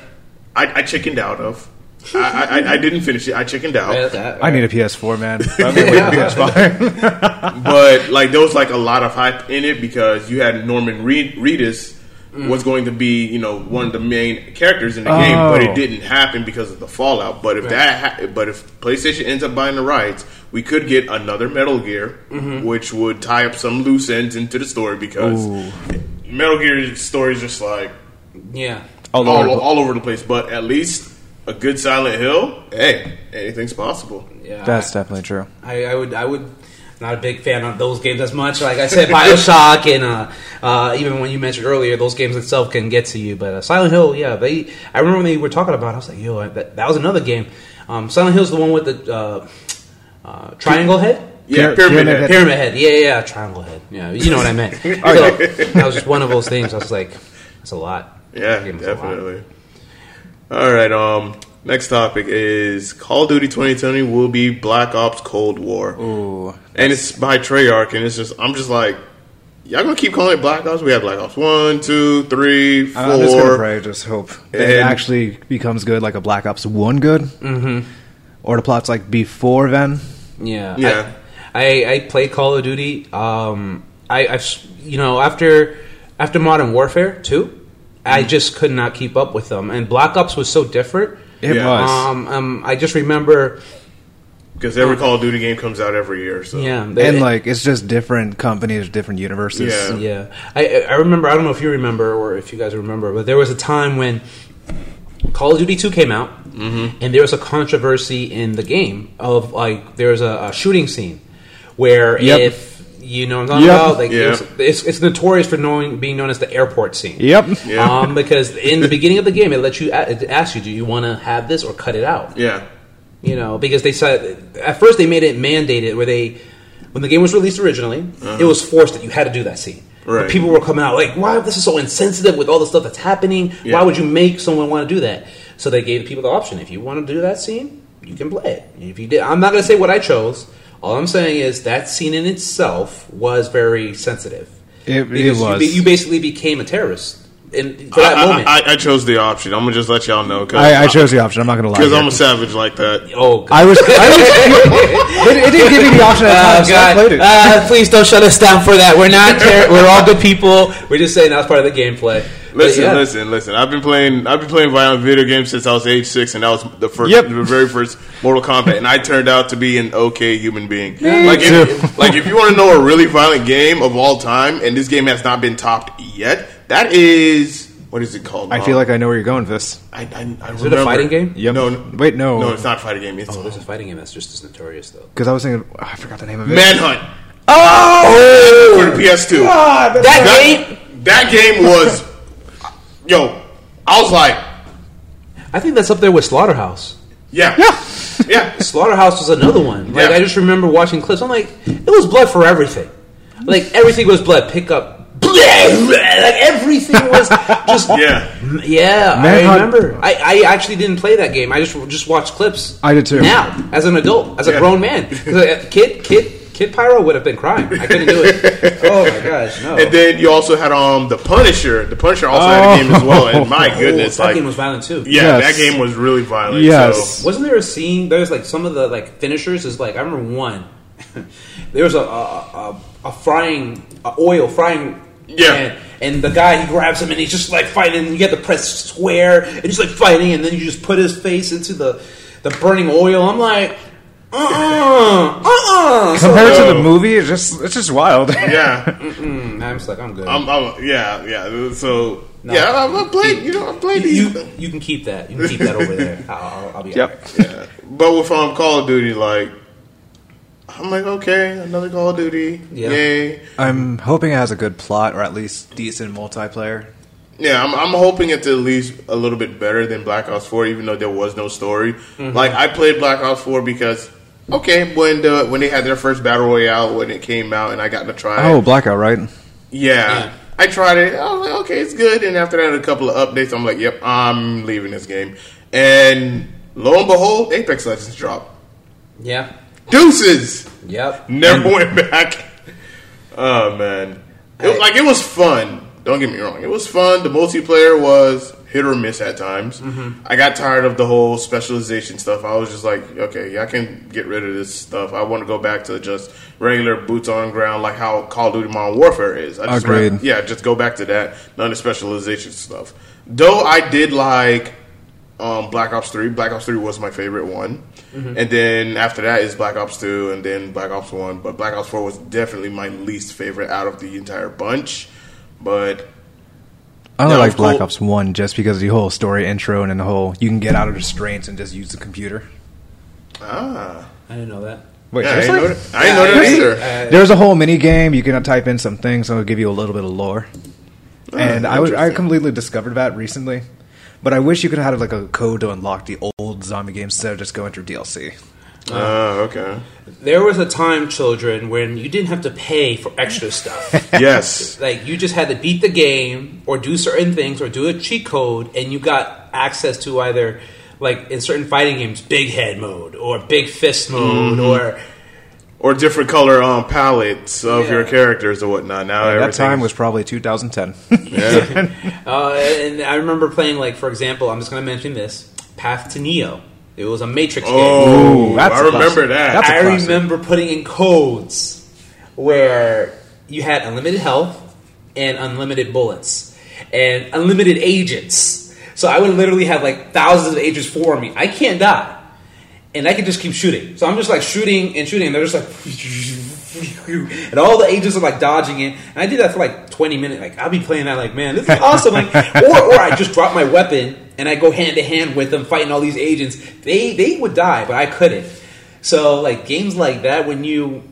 I, I chickened out of. I, I, I didn't finish it. I chickened out.
Right, that-
I need a PS4, man. I've been PS5.
but like there was like a lot of hype in it because you had Norman Reed, Reedus mm. was going to be you know one of the main characters in the game, but
Oh.
it didn't happen because of the fallout. But if
Right.
that ha- but if PlayStation ends up buying the rights, we could get another Metal Gear, mm-hmm. which would tie up some loose ends into the story because
Ooh.
Metal Gear story is just like
yeah.
All
all,
over
all over the place. But at least a good Silent Hill, hey, anything's possible.
Yeah,
That's
I,
definitely true.
I, I would. I would. Not a big fan of those games as much. Like I said, Bioshock and uh, uh, even when you mentioned earlier, those games itself can get to you. But uh, Silent Hill, yeah, they. I remember when they were talking about. it, I was like, yo, that, that was another game. Um, Silent Hill's the one with the uh, uh, triangle head.
Yeah,
Pyramid
Pyramid
Head.
Head.
Pyramid Head, yeah, yeah, yeah, triangle head. Yeah, you know what I meant. So, that was just one of those things. I was like, that's a lot.
Yeah,
That game was a lot.
Definitely. All right. Um. Next topic is Call of Duty 2020 will be Black Ops Cold War,
Ooh.
and it's by Treyarch, and it's just I'm just like, y'all gonna keep calling it Black Ops? We have Black Ops one, two, three, four.
I'm just gonna pray, just hope that it actually becomes good, like a Black Ops One good, mm-hmm. or the plot's like before then.
Yeah,
Yeah.
I, I, I played Call of Duty. Um, I, I've you know after after Modern Warfare two, I just could not keep up with them, and Black Ops was so different.
It
Yeah.
was.
Um, um, I just remember,
because every Call of Duty game comes out every year. So
yeah, they-
and like it's just different companies, different universes.
Yeah.
yeah. I I remember. I don't know if you remember or if you guys remember, but there was a time when Call of Duty Two came out,
Mm-hmm.
and there was a controversy in the game of like there was a, a shooting scene where
Yep.
if you know what I'm talking
Yep.
about, like
Yeah.
it was- it's, it's notorious for knowing being known as the airport scene.
Yep.
Yeah.
Um, because in the beginning of the game, it lets you it asks you, do you want to have this or cut it out?
yeah,
You know, because they said at first they made it mandated where they when the game was released originally, it was forced that you had to do that scene. But
Uh-huh. Right.
people were coming out like, "Why this is so insensitive with all the stuff that's happening?
Yeah.
Why would you make someone want to do that?" So they gave people the option: if you want to do that scene, you can play it. If you did, I'm not going to say what I chose. All I'm saying is that scene in itself was very sensitive.
It- it
Because you
was.
You, basically became a terrorist in for that
I,
moment.
I, I, I chose the option. I'm gonna just let y'all know because
I, I chose the option. I'm not gonna lie.
because. I'm a savage like that.
oh, God.
I was. I was it, it didn't give me the option at the time,
Oh,
so I played it.
Uh, please don't shut us down for that. We're not. Ter- we're all good people. We're just saying that's part of the gameplay. But
Listen,
yeah.
listen, listen. I've been playing. I've been playing violent video games since I was age six, and that was the first,
Yep.
the very first Mortal Kombat, and I turned out to be an okay human being.
Me
like,
too.
if, like if you want to know a really violent game of all time, and this game has not been topped yet, that is what is it called?
I feel like I know where you're going with this.
I, I, I
Is it a fighting game?
Yep.
No, no,
Wait, no.
no, it's not a fighting game. It's
Oh, there's a fighting game that's just as notorious though.
Because I was thinking, oh, I forgot the name of it.
Manhunt
Oh, oh!
for the PS2.
That,
That
game,
that game was, yo, I was like,
I think that's up there with Slaughterhouse.
yeah, yeah, yeah.
Slaughterhouse was another one. Like
Yeah.
I just remember watching clips. I'm like, it was blood for everything. Like everything was blood. Pick up. Like everything was just
Yeah.
Yeah,
Manhunt-
I remember. I, I actually didn't play that game. I just just watched clips.
I did too.
Now, as an adult, as a
Yeah.
grown man, kid, kid, kid, Pyro would have been crying. I couldn't do it. oh my gosh, no.
And then you also had um the Punisher. The Punisher also had a game as well. And my
Oh,
goodness,
that
like
game was violent too.
yeah,
Yes.
that game was really violent.
Yes.
So,
Wasn't there a scene? There's like some of the like finishers is like I remember one. there was a a, a, a frying a oil frying
Yeah.
pan, and the guy he grabs him and he's just like fighting. And you have to press square and he's like fighting, and then you just put his face into the the burning oil. I'm like, uh uh-uh, uh
Compared
So-
to the movie, it's just it's just wild.
yeah,
I'm just like I'm good.
I'm, I'm yeah, yeah. So
No.
yeah, I'm, I played. You know, I played
you,
these.
you, you can keep that. You can keep that over there. I'll, I'll, I'll be
Yep.
alright.
yeah. But with um, Call of Duty, like I'm like, okay, another Call of Duty.
Yeah.
Yay.
I'm hoping it has a good plot or at least decent multiplayer.
Yeah, I'm, I'm hoping it's at least a little bit better than Black Ops 4, even though there was no story. Like I played Black Ops 4 because okay, when the when they had their first battle royale when it came out, and I got to try.
Oh,
it.
Blackout, right?
yeah.
Yeah.
I tried it. I was like, okay, it's good. And after that, a couple of updates. I'm like, yep, I'm leaving this game. And lo and behold, Apex Legends dropped.
Yeah.
Deuces.
Yep.
Never went back. Oh man, it was,
I-
like it was fun. Don't get me wrong, it was fun. The multiplayer was hit or miss at times. I got tired of the whole specialization stuff. I was just like, okay, I can get rid of this stuff. I want to go back to just regular boots on ground, like how Call of Duty Modern Warfare is. I just
Agreed.
yeah, just go back to that. None of the specialization stuff. Though I did like um, Black Ops 3. Black Ops 3 was my favorite one. And then after that is Black Ops 2 and then Black Ops 1. But Black Ops 4 was definitely my least favorite out of the entire bunch. But
I only like
it's
Black
cool.
Ops One just because of the whole story intro and then the whole you can get out of restraints and just use the computer.
ah,
I didn't know that.
Wait,
yeah, I didn't know
seriously?
that, I didn't know that either.
uh,
There's a whole mini game. You can type in some things, and it'll give you a little bit of lore. and I was I completely discovered that recently. But I wish you could have like a code to unlock the old zombie games instead of just going through DLC.
Oh, okay.
There was a time, children, when you didn't have to pay for extra stuff.
Yes.
like you just had to beat the game or do certain things or do a cheat code, and you got access to either like in certain fighting games, big head mode or big fist mode or
or different color um, palettes of
Yeah.
your characters or whatnot. Now
that time was probably 2010.
yeah.
Uh, and I remember playing, like, for example, I'm just going to mention this Path to Neo. It was a Matrix oh, game.
Oh,
Ooh, that's
I
a
remember
classic.
that.
That's a
I
classic.
remember putting in codes where you had unlimited health and unlimited bullets and unlimited agents. So I would literally have like thousands of agents for me. I can't die. And I can just keep shooting. So I'm just like shooting and shooting, and they're just like, and all the agents are like dodging it. And I did that for like 20 minutes. Like I'll be playing that, like man, this is awesome. Like, or or I just drop my weapon and I go hand to hand with them, fighting all these agents. They they would die, but I couldn't. So like games like that, when you,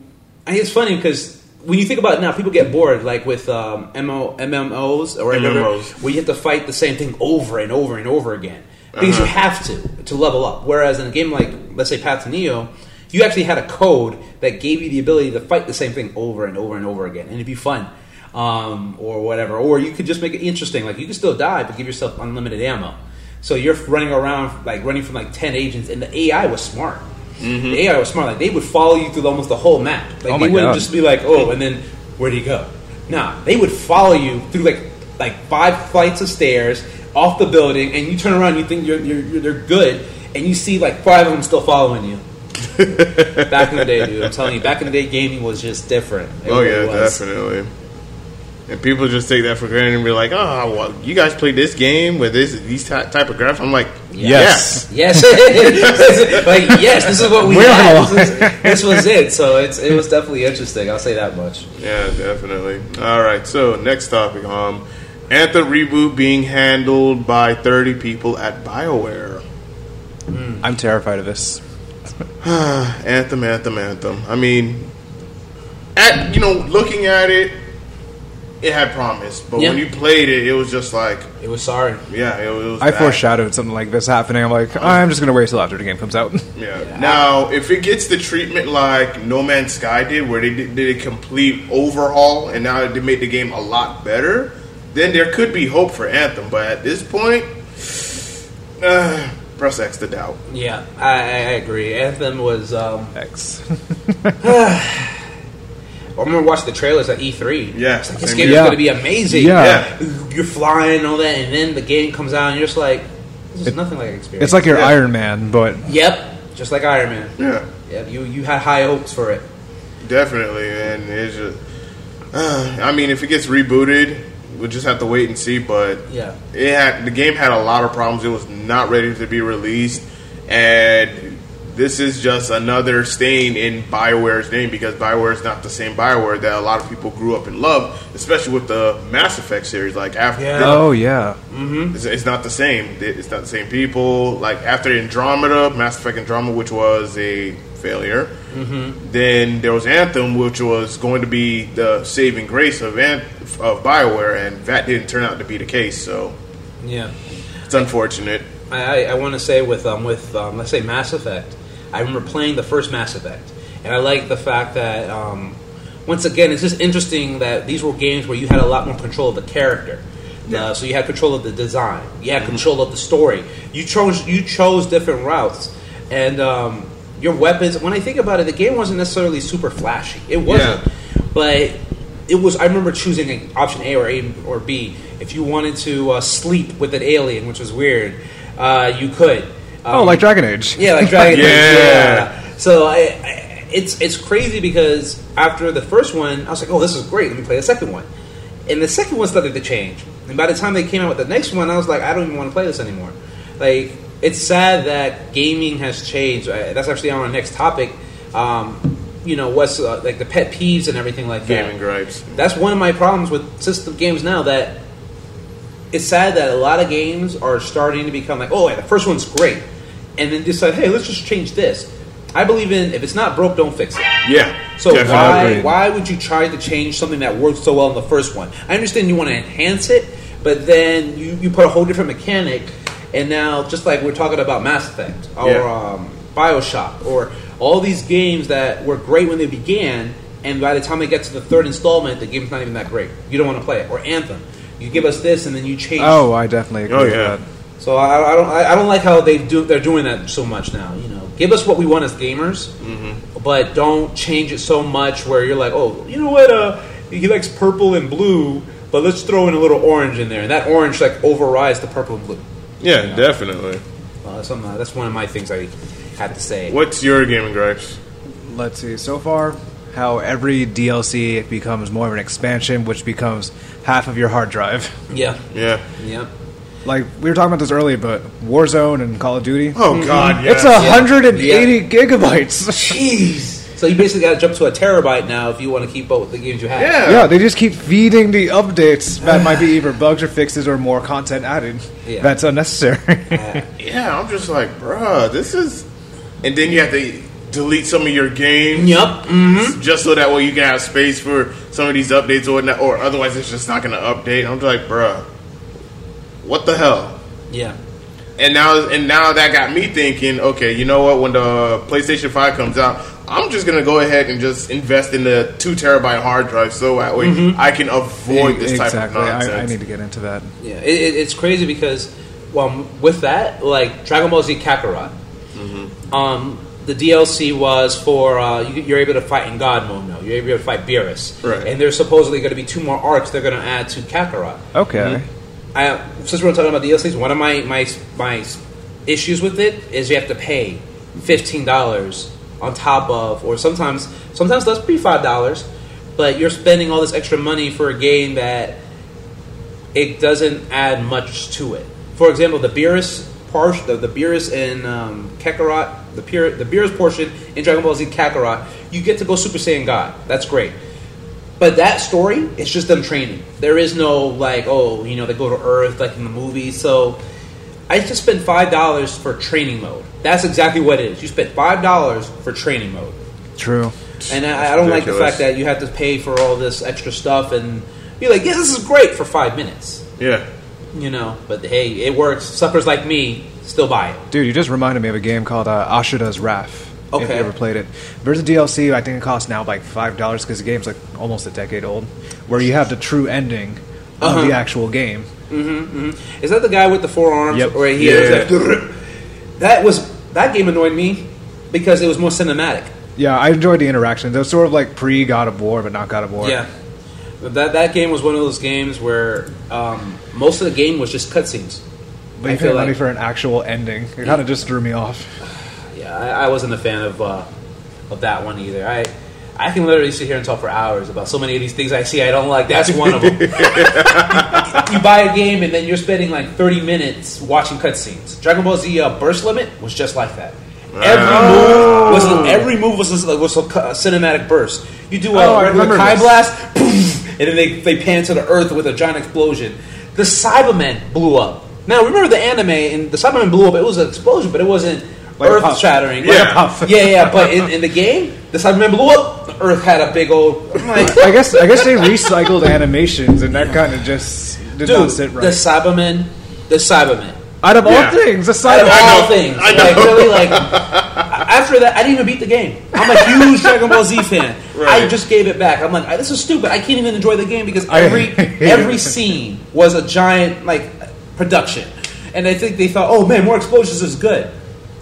I think it's funny because when you think about it now, people get bored like with um, MO, MMOs or
MMOs.
where you have to fight the same thing over and over and over again because you have to to level up. Whereas in a game like let's say Path to Neo, you actually had a code that gave you the ability to fight the same thing over and over and over again, and it'd be fun. Um, or whatever, or you could just make it interesting. Like you could still die, but give yourself unlimited ammo. So you're running around like running from like ten agents, and the AI was smart. The AI was smart. Like they would follow you through almost the whole map. Like
Oh
they wouldn't
God.
just be like, oh, and then where do you go? Nah, they would follow you through like like five flights of stairs off the building, and you turn around, you think you're, you're, you're they're good, and you see like five of them still following you. back in the day, dude, I'm telling you, back in the day, gaming was just different. It
Oh
really
yeah,
was.
definitely. And people just take that for granted and be like, "Oh, well, you guys play this game with this these ty- type of graphics." I'm like,
Yes.
Yes, like yes, this is what we
We're
had. This was, this was it. So it's it was definitely interesting. I'll say that much.
yeah, yeah, definitely. All right, so next topic, um, Anthem reboot being handled by 30 people at Bioware.
I'm terrified of this.
Anthem, Anthem, Anthem. I mean, at you know, looking at it, it had promise, but
Yeah.
when you played it, it was just like,
It was sorry.
yeah, it was.
I
bad.
foreshadowed something like this happening. I'm like, I'm just gonna wait till after the game comes out.
Yeah. Now, if it gets the treatment like No Man's Sky did, where they did, did a complete overhaul and now they made the game a lot better, then there could be hope for Anthem. But at this point, uh, press X to doubt.
Yeah, I, I I agree. Anthem was. Um,
X.
I remember watching the trailers at E3.
Yeah,
It's like, this
same
game
here.
is going to be amazing.
Yeah.
You're flying and all that, and then the game comes out, and you're just like, this is nothing like experience.
It's like your
Yeah.
Iron Man, but
Yep, just like Iron Man.
Yeah,
Yeah, you, you had high hopes for it.
definitely. And it's just, uh, I mean, if it gets rebooted, we'll just have to wait and see. But
Yeah.
it had the game had a lot of problems. It was not ready to be released, and this is just another stain in Bioware's name because Bioware is not the same Bioware that a lot of people grew up and loved, especially with the Mass Effect series. Like after,
Yeah.
oh yeah, mm-hmm.
it's, it's not the same. It's not the same people. Like after Andromeda, Mass Effect Andromeda, which was a failure, then there was Anthem, which was going to be the saving grace of Ant- of Bioware, and that didn't turn out to be the case. So
Yeah.
it's unfortunate.
I, I, I want to say with um, with um, let's say Mass Effect. I remember playing the first Mass Effect, and I like the fact that um, once again it's just interesting that these were games where you had a lot more control of the character. Uh, so you had control of the design, you had control of the story. You chose you chose different routes, and um, your weapons. When I think about it, the game wasn't necessarily super flashy. It wasn't, but it was. I remember choosing an option A or A or B. If you wanted to uh, sleep with an alien, which was weird, uh, you could.
oh,
Um,
like Dragon Age.
yeah, like Dragon Age.
Yeah.
Yeah. So I, I, it's it's crazy because after the first one, I was like, oh, this is great. Let me play the second one. And the second one started to change. And by the time they came out with the next one, I was like, I don't even want to play this anymore. Like, it's sad that gaming has changed. Uh, That's actually on our next topic. Um, you know, what's uh, like the pet peeves and everything like that.
Gaming gripes.
That's one of my problems with system games now. That it's sad that a lot of games are starting to become like, oh, yeah, the first one's great, and then decide, hey, let's just change this. I believe in if it's not broke, don't fix it.
Yeah.
So
definitely.
why why would you try to change something that worked so well in the first one? I understand you want to enhance it, but then you, you put a whole different mechanic, and now just like we're talking about Mass Effect or
Yeah.
um, Bioshock or all these games that were great when they began, and by the time they get to the third installment, the game's not even that great. You don't want to play it. Or Anthem, you give us this, and then you change.
Oh, I definitely agree
Oh,
with
yeah.
that.
So I, I don't I, I don't like how they do they're doing that so much now. You know, give us what we want as gamers, but don't change it so much where you're like, oh, you know what? Uh, he likes purple and blue, but let's throw in a little orange in there, and that orange like overrides the purple and blue.
Yeah, definitely.
Uh, that's, something, that's one of my things I had to say.
What's your gaming gripes?
Let's see. So far, how every DLC becomes more of an expansion, which becomes half of your hard drive.
Yeah,
Yeah.
yeah.
Like we were talking about this earlier, but Warzone and Call of Duty.
Oh God,
It's
yes.
a hundred and eighty
Yeah.
gigabytes.
Jeez. So you basically got to jump to a terabyte now if you want to keep up with the games you have.
yeah.
yeah, they just keep feeding the updates that might be either bugs or fixes or more content added.
Yeah.
That's unnecessary.
Yeah, I'm just like, bruh, this is. And then you have to delete some of your games.
Yup. Mm-hmm.
Just so that way you can have space for some of these updates or whatnot, or otherwise it's just not going to update. I'm just like, bruh, what the hell?
Yeah.
And now, and now that got me thinking. Okay, you know what? When the PlayStation Five comes out, I'm just gonna go ahead and just invest in the two terabyte hard drive, so that way I can avoid this type of nonsense.
I, I need to get into that.
Yeah, it, it, it's crazy because, well, with that, like Dragon Ball Z Kakarot, um, the DLC was for uh, you, you're able to fight in God mode now. You're able to fight Beerus,
Right.
and there's supposedly going to be two more arcs they're going to add to Kakarot.
Okay.
I, since we're talking about DLCs, one of my, my my issues with it is you have to pay fifteen dollars on top of, or sometimes sometimes that's be five dollars, but you're spending all this extra money for a game that it doesn't add much to it. For example, the Beerus portion, the, the Beerus in um, Kakarot, the the Beerus portion in Dragon Ball Z Kakarot, you get to go Super Saiyan God. That's great. But that story, it's just them training. There is no like, oh, you know, they go to Earth like in the movie. So I just spent five dollars for training mode. That's exactly what it is. You spent five dollars for training mode,
True.
and I, I don't like the fact that you have to pay for all this extra stuff and be like, yeah, this is great for five minutes,
yeah,
you know. But hey, it works. Suckers like me still buy it.
Dude, you just reminded me of a game called uh, Asura's Wrath. If you
Okay.
ever played it. There's a DLC, I think it costs now like $5 because the game's like almost a decade old, where you have the true ending
Uh-huh.
of the actual game.
Is that the guy with the four arms?
Yep.
Or he
Yeah.
that was that game annoyed me because it was more cinematic.
Yeah, I enjoyed the interaction. It was sort of like pre God of War, but not God of War.
Yeah, that that game was one of those games where um, most of the game was just cutscenes.
but
I
you
feel
paid money
like-
for an actual ending. It kind of just threw me off.
Yeah, I, I wasn't a fan of uh, of that one either. I I can literally sit here and talk for hours about so many of these things I see I don't like. That's one of them. you buy a game and then you're spending like 30 minutes watching cutscenes. Dragon Ball Z uh, Burst Limit was just like that. Every move was a, every move was a, was a cinematic burst. You do a
Oh,
regular Kai
this.
blast, boom, and then they they pan to the earth with a giant explosion. The Saibamen blew up. Now remember the anime and the Saibamen blew up. It was an explosion, but it wasn't
Like a
earth
puff.
shattering.
Like a
yeah,
puff.
yeah, yeah. But in, in the game, the Saibamen blew up. The Earth had a big old. Like,
I guess I guess they recycled animations, and that kind of just did not
dude,
sit
the
right.
Saibamen, the Saibamen.
Out of all
Yeah.
things, the
Out
side
of
I
all
know.
things,
I
like
know.
really, like after that, I didn't even beat the game. I'm a huge Dragon Ball Z fan. I
Right.
just gave it back. I'm like, this is stupid. I can't even enjoy the game because every every scene was a giant like production, and I think they thought, oh man, more explosions is good.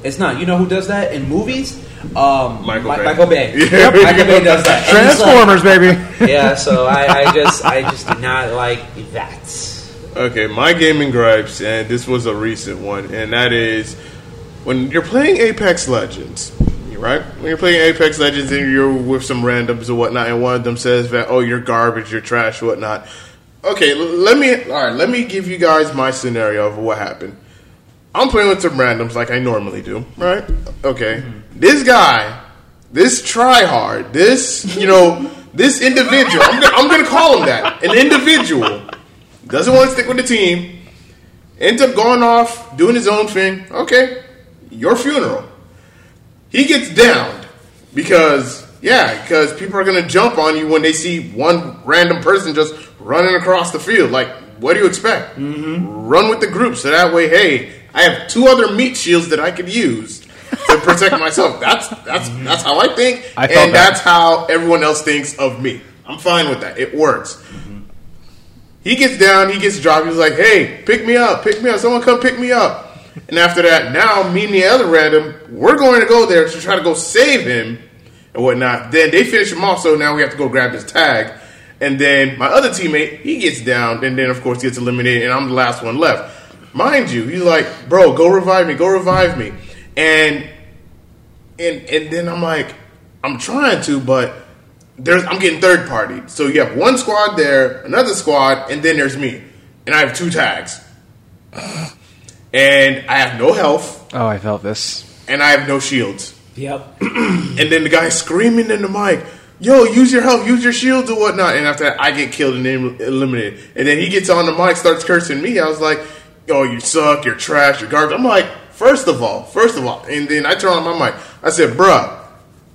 It's not. You know who does that in movies? Um,
Michael
Mi-
Bay.
Michael Bay.
Yeah.
Michael Bay does that. And it's like-
Transformers, baby.
yeah, so I, I just I just did not like that.
Okay, my gaming gripes, and this was a recent one, and that is when you're playing Apex Legends, right? When you're playing Apex Legends and you're with some randoms or whatnot, and one of them says that, oh, you're garbage, you're trash, whatnot. Okay, let me, all right, let me give you guys my scenario of what happened. I'm playing with some randoms like I normally do, right? Okay. Mm-hmm. This guy, this tryhard, this, you know, this individual, I'm gonna, I'm gonna call him that, an individual, doesn't want to stick with the team, ends up going off, doing his own thing. Okay, your funeral. He gets downed because, yeah, because people are gonna jump on you when they see one random person just running across the field. Like, what do you expect? Mm-hmm. Run with the group so that way, hey, I have two other meat shields that I could use to protect myself. That's that's mm-hmm. that's how I think,
I
and
that.
that's how everyone else thinks of me. I'm fine with that. It works. Mm-hmm. He gets down, he gets dropped. He's like, "Hey, pick me up, pick me up. Someone come pick me up." And after that, now me and the other random, we're going to go there to try to go save him and whatnot. Then they finish him off, so now we have to go grab his tag. And then my other teammate, he gets down, and then of course he gets eliminated, and I'm the last one left. Mind you, he's like, "Bro, go revive me, go revive me," and and and then I'm like, I'm trying to, but there's I'm getting third party. So you have one squad there, another squad, and then there's me, and I have two tags, and I have no health,
Oh, I felt this.
and I have no shields,
Yep.
and then the guy screaming in the mic. Yo, use your health, use your shields or whatnot. And after that, I get killed and then eliminated. And then he gets on the mic, starts cursing me. I was like, "Oh, you suck, you're trash, you're garbage." I'm like, first of all, first of all, and then I turn on my mic. I said, "Bruh,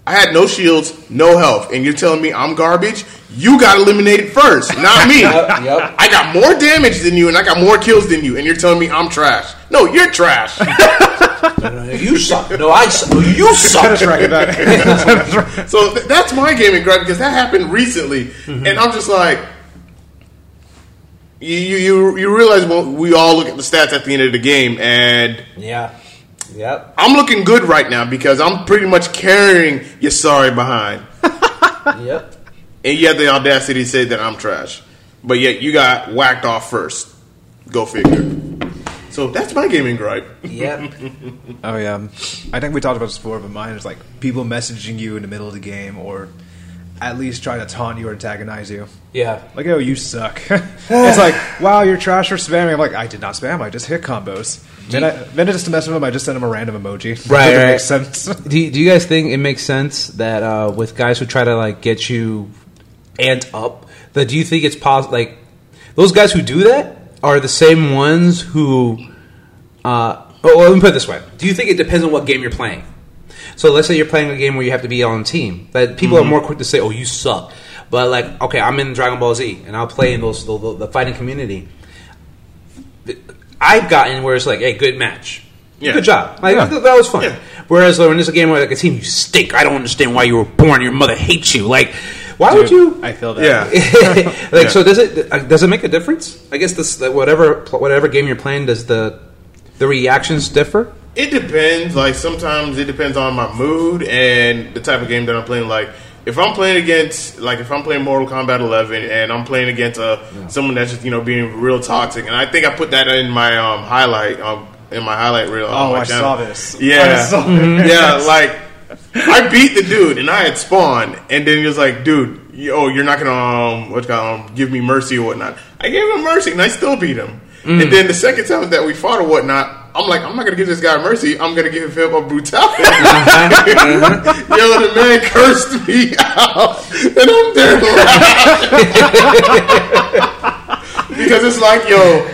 I had no shields, no health, and you're telling me I'm garbage? You got eliminated first, not me.
Yep, yep.
I got more damage than you, and I got more kills than you, and you're telling me I'm trash. No, you're trash.
you suck. No, I suck. No, you suck.
So th- that's my gaming gripe because that happened recently,
Mm-hmm.
and I'm just like, you, you you realize when we all look at the stats at the end of the game, and
Yeah. Yep.
I'm looking good right now because I'm pretty much carrying your sorry behind.
Yep.
And you have the audacity to say that I'm trash. But yet you got whacked off first. Go figure. So that's my gaming gripe.
Yep.
oh yeah, I think we talked about this before, but mine is like people messaging you in the middle of the game, or at least try to taunt you or antagonize you.
Yeah.
Like, oh, you suck. it's like, wow, you're trash for spamming. I'm like, I did not spam. I just hit combos. Then, I, then just to mess with him, I just sent him a random emoji.
Right,
Doesn't
right.
make sense.
Do you, do you guys think it makes sense that uh, with guys who try to like get you amped up, that do you think it's possible? Like those guys who do that are the same ones who. Uh, oh, well, let me put it this way: Do you think it depends on what game you're playing? So let's say you're playing a game where you have to be on a team. That people are more quick to say, "Oh, you suck," but like, okay, I'm in Dragon Ball Z, and I'll play in those the, the, fighting community. I've gotten where it's like, "Hey, good match."
Yeah.
Good job. Like
Yeah.
that was fun.
Yeah.
Whereas like, when it's a game where like a team you stink, I don't understand why you were born. Your mother hates you. Like Why would you?
I feel that.
Yeah.
like
Yeah.
so does it uh, does it make a difference i guess this whatever whatever game you're playing does the the reactions differ
It depends. Like sometimes it depends on my mood and the type of game that I'm playing. Like if I'm playing against, like if I'm playing Mortal Kombat 11 and I'm playing against uh, someone that's just you know being real toxic, and I think I put that in my um, highlight um, in my highlight reel.
Oh, I
channel.
saw this.
Yeah,
I saw this.
yeah. Like I beat the dude and I had spawned, and then he was like, "Dude, you- oh, you're not gonna um, what um, give me mercy or whatnot." I gave him mercy, and I still beat him. And then the second time that we fought or whatnot, I'm like, I'm not gonna give this guy mercy. I'm gonna give him a brutality. Yo, the man cursed me out, and I'm there because it's like, yo,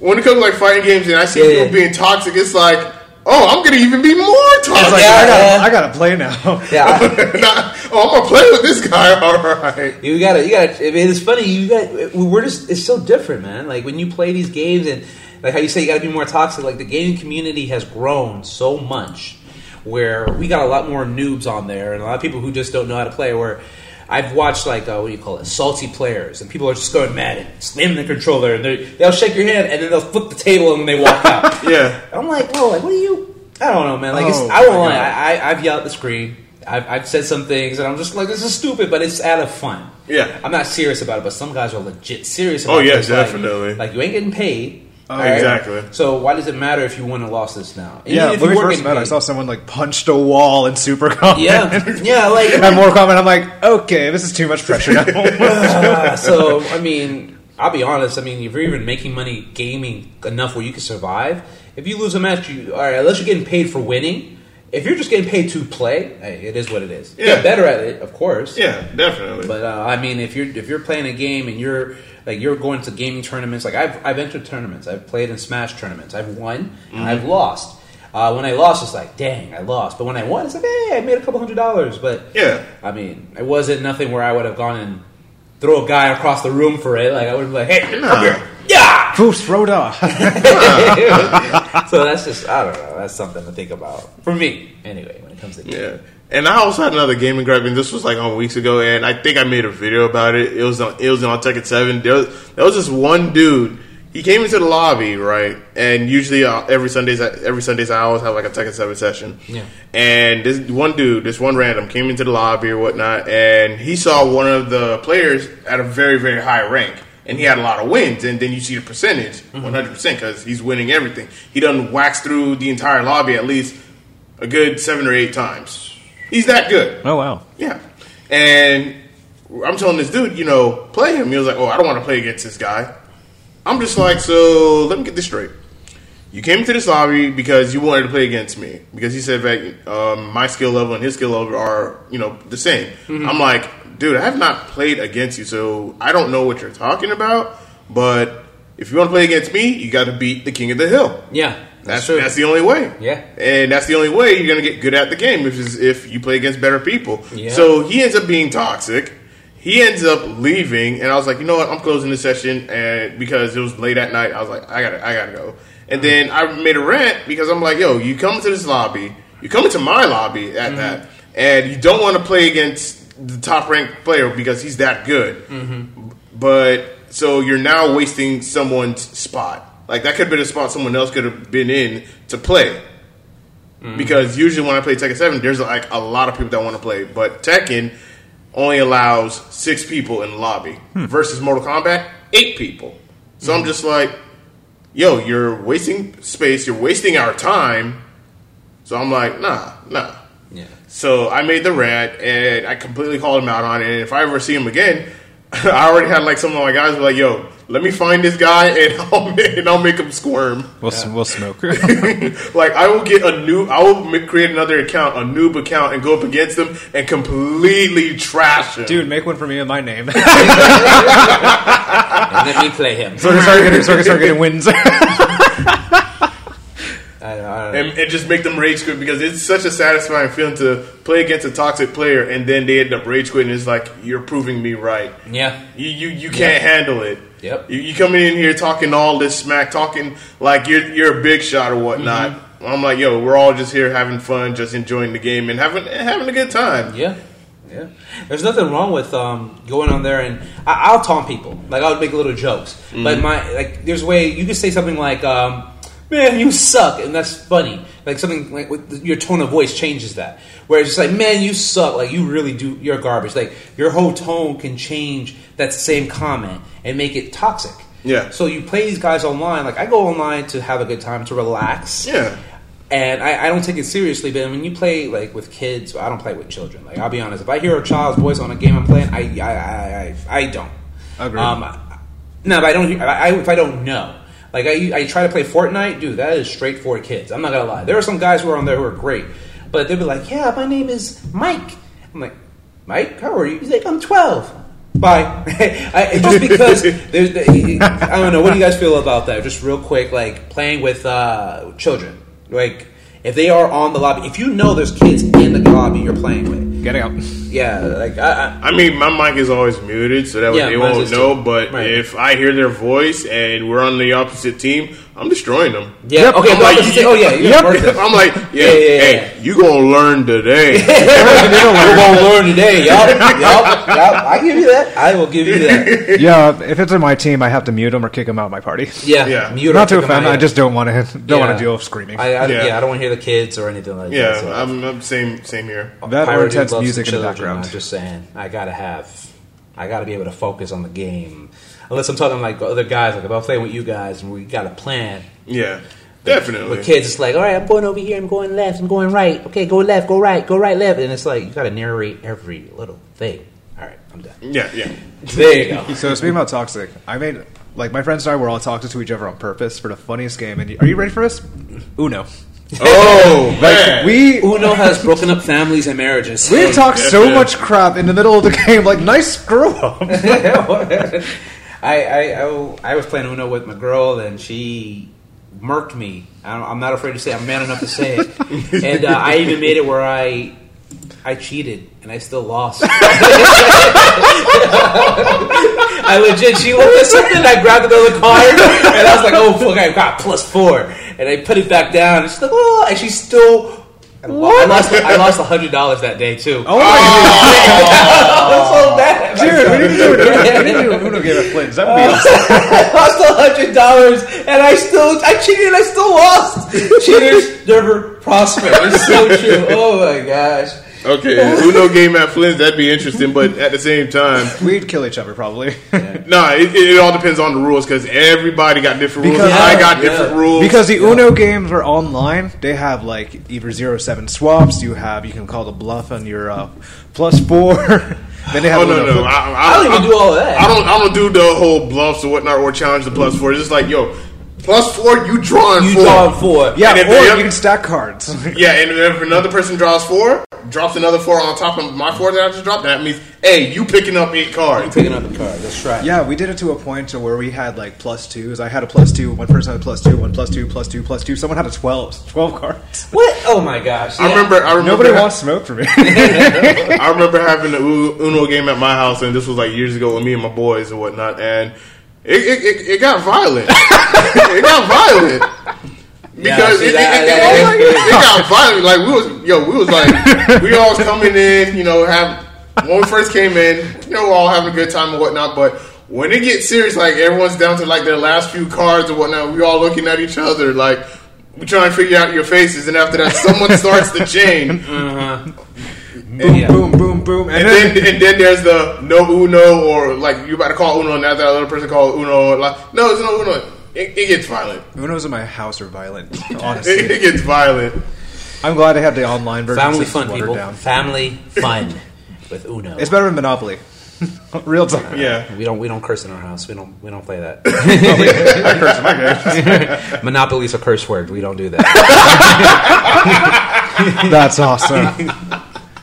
when it comes to like fighting games, and I see
Yeah,
people
yeah.
being toxic, it's like, oh, I'm gonna even be more toxic.
like,
Yeah,
I, gotta. I gotta play now.
yeah
Not- oh, I'm gonna play with this guy. All right.
You gotta, you gotta. I mean, it's funny. You got. We're just. It's so different, man. Like when you play these games, and like how you say, you gotta be more toxic. Like the gaming community has grown so much, where we got a lot more noobs on there, and a lot of people who just don't know how to play. Where I've watched like uh, what do you call it, salty players, and people are just going mad and slamming the controller, and they- they'll shake your hand, and then they'll flip the table, and then they walk out.
Yeah.
I'm like, whoa, like what are you? I don't know, man. Like it's,
Oh,
I won't lie. I, I, I've yelled at the screen. I've, I've said some things, and I'm just like, this is stupid, but it's out of fun.
Yeah.
I'm not serious about it, but some guys are legit serious. About
Oh, yeah,
this. Like-
definitely.
Like, you ain't getting paid.
Oh,
right?
exactly.
So why does it matter if you win or lost this now? And
Yeah,
if
when we first met, I saw someone like punched a wall in Super Combat.
Yeah, yeah, like
and more comment. I'm like, okay, this is too much pressure now.
Uh, so I mean, I'll be honest. I mean, if you're even making money gaming enough where you can survive, if you lose a match, you all right. Unless you're getting paid for winning. If you're just getting paid to play, hey, it is what it is.
Yeah.
Get better at it, of course.
Yeah, definitely.
But uh, I mean, if you're if you're playing a game and you're like you're going to gaming tournaments, like I've I've entered tournaments, I've played in Smash tournaments, I've won and I've lost. Uh, when I lost, it's like, dang, I lost. But when I won, it's like, hey, I made a couple hundred dollars. But
Yeah.
I mean, it wasn't nothing where I would have gone and throw a guy across the room for it. Like I would be like, hey,
Nah.
come here, yeah.
Boost Rhoda.
so that's just I don't know. That's something to think about for me, anyway. When it comes to gaming.
Yeah. And I also had another gaming gripe, and this was like on weeks ago, and I think I made a video about it. It was on it was on Tekken Seven. There was, there was this one dude. He came into the lobby, right? And usually uh, every Sundays, every Sundays I always have like a Tekken Seven session.
Yeah.
And this one dude, this one random, came into the lobby or whatnot, and he saw one of the players at a very very high rank, and he had a lot of wins. And then you see the percentage, one hundred percent, because he's winning everything. He done wax through the entire lobby at least a good seven or eight times. He's that good.
oh wow.
Yeah. And I'm telling this dude, you know, play him. He was like, oh, I don't want to play against this guy. I'm just like, so let me get this straight. You came into this lobby because you wanted to play against me because he said that um, my skill level and his skill level are, you know, the same. I'm like, dude, I have not played against you, so I don't know what you're talking about. But if you want to play against me, you got to beat the king of the hill.
yeah,
That's
true.
that's the only way.
Yeah.
and that's the only way you're gonna get good at the game if is if you play against better people.
Yeah.
So he ends up being toxic. He ends up leaving, and I was like, you know what? I'm closing the session, and because it was late at night, I was like, I gotta, I gotta go. And then I made a rant because I'm like, yo, you come to this lobby, you come into my lobby at
Mm-hmm.
that, and you don't want to play against the top ranked player because he's that good.
Mm-hmm.
But so you're now wasting someone's spot. Like that could have been a spot someone else could have been in to play. Mm-hmm. Because usually when I play Tekken 7, there's like a lot of people that want to play. But Tekken only allows six people in the lobby hmm. versus Mortal Kombat, eight people. So I'm mm-hmm. just like, yo, you're wasting space, you're wasting our time. So I'm like, nah, nah.
yeah.
So I made the rant and I completely called him out on it. And if I ever see him again, I already had like some of my guys be like, "Yo, let me find this guy and I'll make, and I'll make him squirm."
We'll s we'll smoke.
like I will get a new, I will ma- create another account, a noob account, and go up against him and completely trash him.
Dude, make one for me in my name.
And let me play him.
so I can start getting, so I can start getting wins.
I I know.
and, and just make them rage quit because it's such a satisfying feeling to play against a toxic player and then they end up rage quitting. It's like you're proving me right.
Yeah.
You you, you can't handle it.
Yep.
You, you coming in here talking all this smack, talking like you're you're a big shot or whatnot.
Mm-hmm.
I'm like, yo, we're all just here having fun, just enjoying the game and having having a good time.
Yeah. Yeah, there's nothing wrong with um, going on there and I, I'll taunt people. Like I'll make little jokes, but my like there's a way you can say something like, um, "Man, you suck," and that's funny. Like something like with your tone of voice changes that. Where it's just like, "Man, you suck," like you really do. You're garbage. Like your whole tone can change that same comment and make it toxic.
Yeah.
So you play these guys online. Like I go online to have a good time to relax
Yeah.
and I, I don't take it seriously. But when you play like with kids, I don't play with children. Like I'll be honest, if I hear a child's voice on a game I'm playing, I I I, I, I don't.
Agreed.
Um, no, but I don't. I, I, if I don't know, like I, I try to play Fortnite, dude, that is straight for kids. I'm not gonna lie. There are some guys who are on there who are great, but they'll be like, "Yeah, my name is Mike." I'm like, "Mike, how are you?" He's like, "I'm 12." Bye. I, just because there's, the, I don't know. What do you guys feel about that? Just real quick, like playing with uh, children, like if they are on the lobby, if you know there's kids in the lobby you're playing with,
Get out.
yeah, like I, I,
I mean, my mic is always muted, so that way
Yeah,
they won't know.
too.
But
Right.
if I hear their voice and we're on the opposite team, I'm destroying them.
yeah, okay.
I'm like,
I'm just saying- oh yeah, you're
Yep. I'm like, yeah,
Yeah, yeah, yeah,
hey, you gonna learn today.
We're gonna learn today, yup, yup, yup. I give you that. I will give you that.
Yeah, if it's in my team, I have to mute them or kick them out of my party.
Yeah,
Yeah.
mute
Not to offend, I just don't want to don't want to deal with screaming.
I, I,
Yeah.
yeah. I don't want to hear the kids or anything like that.
yeah,
so.
I'm, I'm same same here.
that or intense music in the background.
I'm just saying, I gotta have, I gotta be able to focus on the game. Unless I'm talking like other guys, like if I'm playing with you guys and we got a plan.
Yeah, definitely.
With kids, it's like, all right, I'm going over here, I'm going left, I'm going right. Okay, go left, go right, go right, left, and it's like you gotta narrate every little thing. All right, I'm done.
Yeah, yeah.
There you go.
So speaking about toxic, I made like my friends and I were all toxic to each other on purpose for the funniest game. And are you ready for this? Uno.
Oh, man.
We
Uno has broken up families and marriages.
we talked so much crap in the middle of the game. Like nice screw up.
I, I, I, I was playing Uno with my girl, and she murked me. I I'm not afraid to say. I'm man enough to say it. and uh, I even made it where I, I cheated, and I still lost. I legit. She looked at something. I grabbed another card, and I was like, "Oh fuck! I got plus four. And I put it back down. And she's like, "Oh!" And she still. I lost. I lost hundred dollars that day too.
Oh my
I was so bad.
god, dude! We need to do it. We need to do an Uno game at Flynn's. That would be awesome.
I lost a hundred dollars, and I still I cheated, and I still lost. Cheaters never prosper. It's so true. Oh my gosh.
Okay, Uno game at Flynn's, that'd be interesting, but at the same time,
We'd kill each other probably.
nah, it, it all depends on the rules because everybody got different rules.
Because-
I got
Yeah,
different rules.
Because the Uno games are online, they have like either zero seven swaps. You have you can call the bluff on your uh, plus four. then they have
Oh no
Uno
no!
flip-
I,
I don't even do all that.
I don't. I don't do the whole bluffs or whatnot or challenge the plus four. It's just like yo, plus four, you drawing
You
four.
draw four.
yeah,
and if
or
they-
you can stack cards.
Yeah, and if another person draws four, drops another four on top of my four that I just dropped, that means hey, you picking up eight cards.
You picking up a card. That's right.
yeah, we did it to a point to where we had like plus twos. I had a plus two. One person had a plus two. One plus two. Plus two. Plus two. Someone had a 12, 12 cards.
What? Oh my gosh.
I remember. I remember.
Nobody wants smoke from me.
I remember having the Uno game at my house, and this was like years ago with me and my boys and whatnot, and it it, it, it got violent. it got violent. Because
see,
it,
that-
it, it,
that-
it- it got violent. Like we was, yo, we was like, we all was coming in, you know, have when we first came in, you know, we're all having a good time and whatnot. But when it gets serious, like everyone's down to like their last few cards and whatnot, we all looking at each other, like we trying to figure out your faces, and after that, someone starts the chain. Uh-huh.
Boom,
Yeah.
boom, boom, boom, and,
And
then,
then, and then there's the no Uno or like you about to call Uno and now that other person called Uno like no it's no Uno. It, it gets violent.
Unos in my house are violent. Honestly,
it gets violent.
I'm glad I have the online version.
Family fun, people.
Down.
Family fun with Uno.
It's better than Monopoly. Real time.
Yeah.
We don't we don't curse in our house. We don't we don't play that.
I curse in my games.
Monopoly's a curse word. We don't do that.
That's awesome.